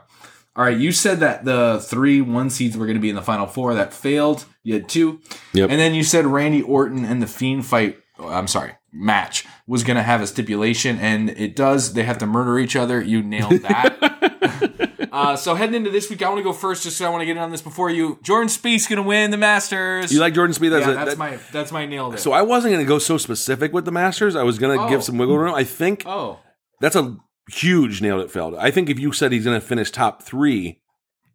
All right, you said that the three one seeds were going to be in the final four. That failed. You had two. Yep. And then you said Randy Orton and the Fiend fight. oh, I'm sorry, match was going to have a stipulation, and it does. They have to murder each other. You nailed that. uh, so heading into this week, I want to go first, just 'cause I want to get in on this before you. Jordan Spieth's going to win the Masters. You like Jordan Speed? As yeah, a, that's that- my that's my nail. it. so I wasn't going to go so specific with the Masters. I was going to Oh. give some wiggle room. I think oh, that's a huge nailed it failed. I think if you said he's going to finish top three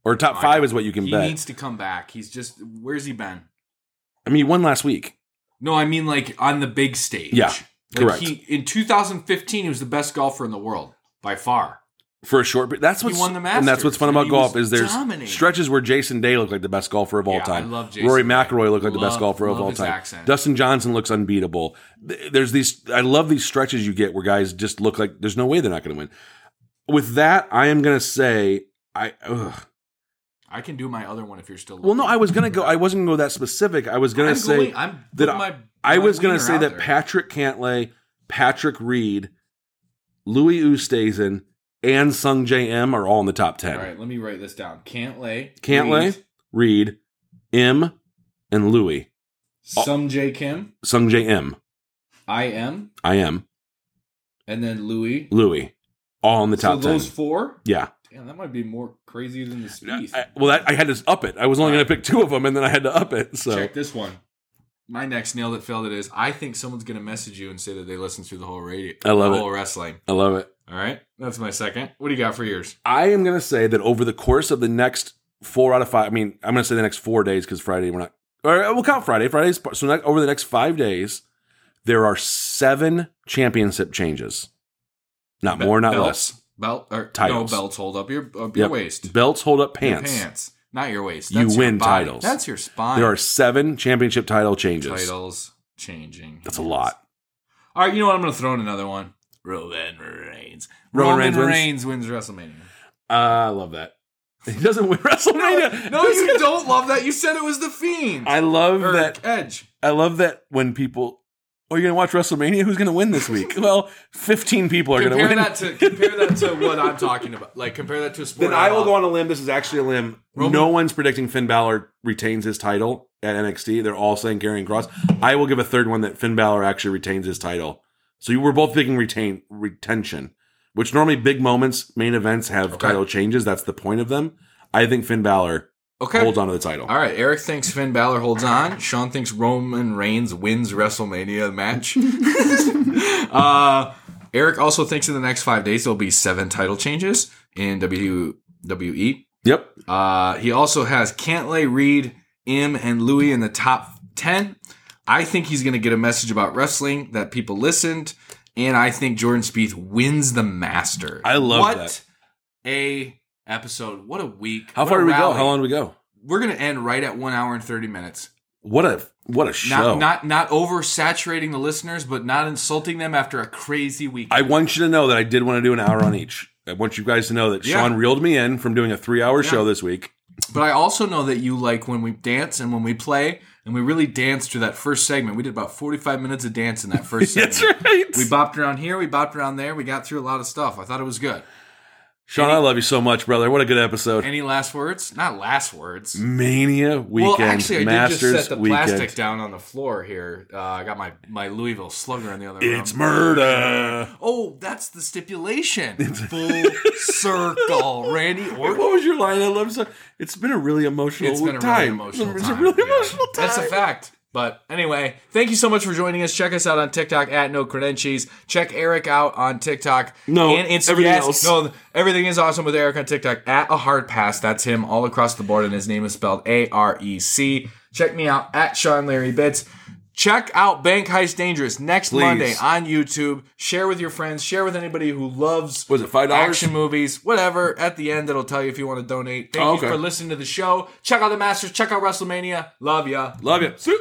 or top five is what you can he bet. He needs to come back. He's just where's he been? I mean, he won last week. No, I mean like on the big stage. Yeah, Like, correct. He, in 2015, he was the best golfer in the world by far. for a short period. That's what's won the and that's what's fun about golf is there's dominating. stretches where Jason Day looked like the best golfer of all Yeah, I time. love Jason Rory. McIlroy looked like the best Love- golfer of all time. accent. Dustin Johnson looks unbeatable. There's these. I love these stretches you get where guys just look like there's no way they're not going to win. With that, I am going to say I. Ugh. I can do my other one if you're still. Well, no. I was going to go. I wasn't going to go that specific. I was going I'm to say going- I'm that my- I was gonna say that there. Patrick Cantlay, Patrick Reed, Louis Oosthuizen, and Sungjae Im are all in the top ten. All right, let me write this down. Can't lay. Can't lay, Reed, Im, and Louis. Sung J Kim. Sungjae Im. I am, I am and then Louis. Louis. All in the So top ten. those four. Yeah. Damn, that might be more crazy than the. I, well, that, I had to up it. I was only going to pick two of them, and then I had to up it. So Check this one. My next nail that failed it is. I think someone's gonna message you and say that they listened through the whole radio. I love the it. whole wrestling. I love it. All right, that's my second. What do you got for yours? I am going to say that over the course of the next four out of five, I mean, I'm going to say the next four days because Friday we're not, or uh, we'll count Friday. Friday's so ne- over the next five days, there are seven championship changes. Not more, not belts, less. Belt or Titles. no belts hold up your up your Yep. waist. Belts hold up Your pants. pants, not your waist. You That's your win body. titles. That's your spine. There are seven championship title changes. titles changing. That's a lot. All right, you know what? I'm going to throw in another one. Roman Reigns. Roman Roman, Reigns wins? wins WrestleMania. Uh, I love that. He doesn't win WrestleMania. No, you don't love that. You said it was the Fiend. I love or that. Edge. I love that when people. Oh, you're gonna watch WrestleMania? Who's gonna win this week? well, 15 people are gonna Compare win. that to compare that to what I'm talking about. Like compare that to a sport. then I will go on a limb. This is actually a limb. Roman- No one's predicting Finn Balor retains his title at NXT. They're all saying Karrion Kross. I will give a third one that Finn Balor actually retains his title. So you were both picking retain retention, which normally big moments, main events have Okay. title changes. That's the point of them. I think Finn Balor Okay. holds on to the title. All right. Eric thinks Finn Balor holds on. Sean thinks Roman Reigns wins WrestleMania match. uh, Eric also thinks in the next five days there'll be seven title changes in WWE. Yep. Uh, he also has Cantlay, Reed, Im, and Louis in the top 10. I think he's going to get a message about wrestling that people listened. And I think Jordan Spieth wins the Masters. I love what that. a episode. What a week! How What far did we go? How long did we go? We're gonna end right at one hour and thirty minutes. What a what a show! Not not not oversaturating the listeners, but not insulting them after a crazy week. I want you to know that I did want to do an hour on each. I want you guys to know that Yeah. Sean reeled me in from doing a three hour show this week. But I also know that you like when we dance and when we play, and we really danced through that first segment. We did about 45 minutes of dance in that first segment. That's right. We bopped around here, we bopped around there, we got through a lot of stuff. I thought it was good. Sean, I love you so much, brother. What a good episode. Any last words? Not last words. Mania weekend, well, actually, I Masters did just set the weekend. plastic down on the floor here. Uh, I got my, my Louisville Slugger in the other room. It's murder. Oh, that's the stipulation. It's full circle, Randy Orton. What was your line? I love so. It's been a really emotional It's been a time. really emotional It's time. a really Yeah. emotional time. That's a fact. But anyway, thank you so much for joining us. Check us out on TikTok at No Credentials. Check Eric out on TikTok. No, and Instagram. everything else. No, everything is awesome with Eric on TikTok at a hard pass. That's him all across the board, and his name is spelled A R E C. Check me out at Sean Larry Bits. Check out Bank Heist Dangerous next Please. Monday on YouTube. Share with your friends. Share with anybody who loves Was it five action movies, whatever. At the end, it'll tell you if you want to donate. Thank Oh, you for listening to the show. Check out the Masters. Check out WrestleMania. Love ya. Love ya. Soup.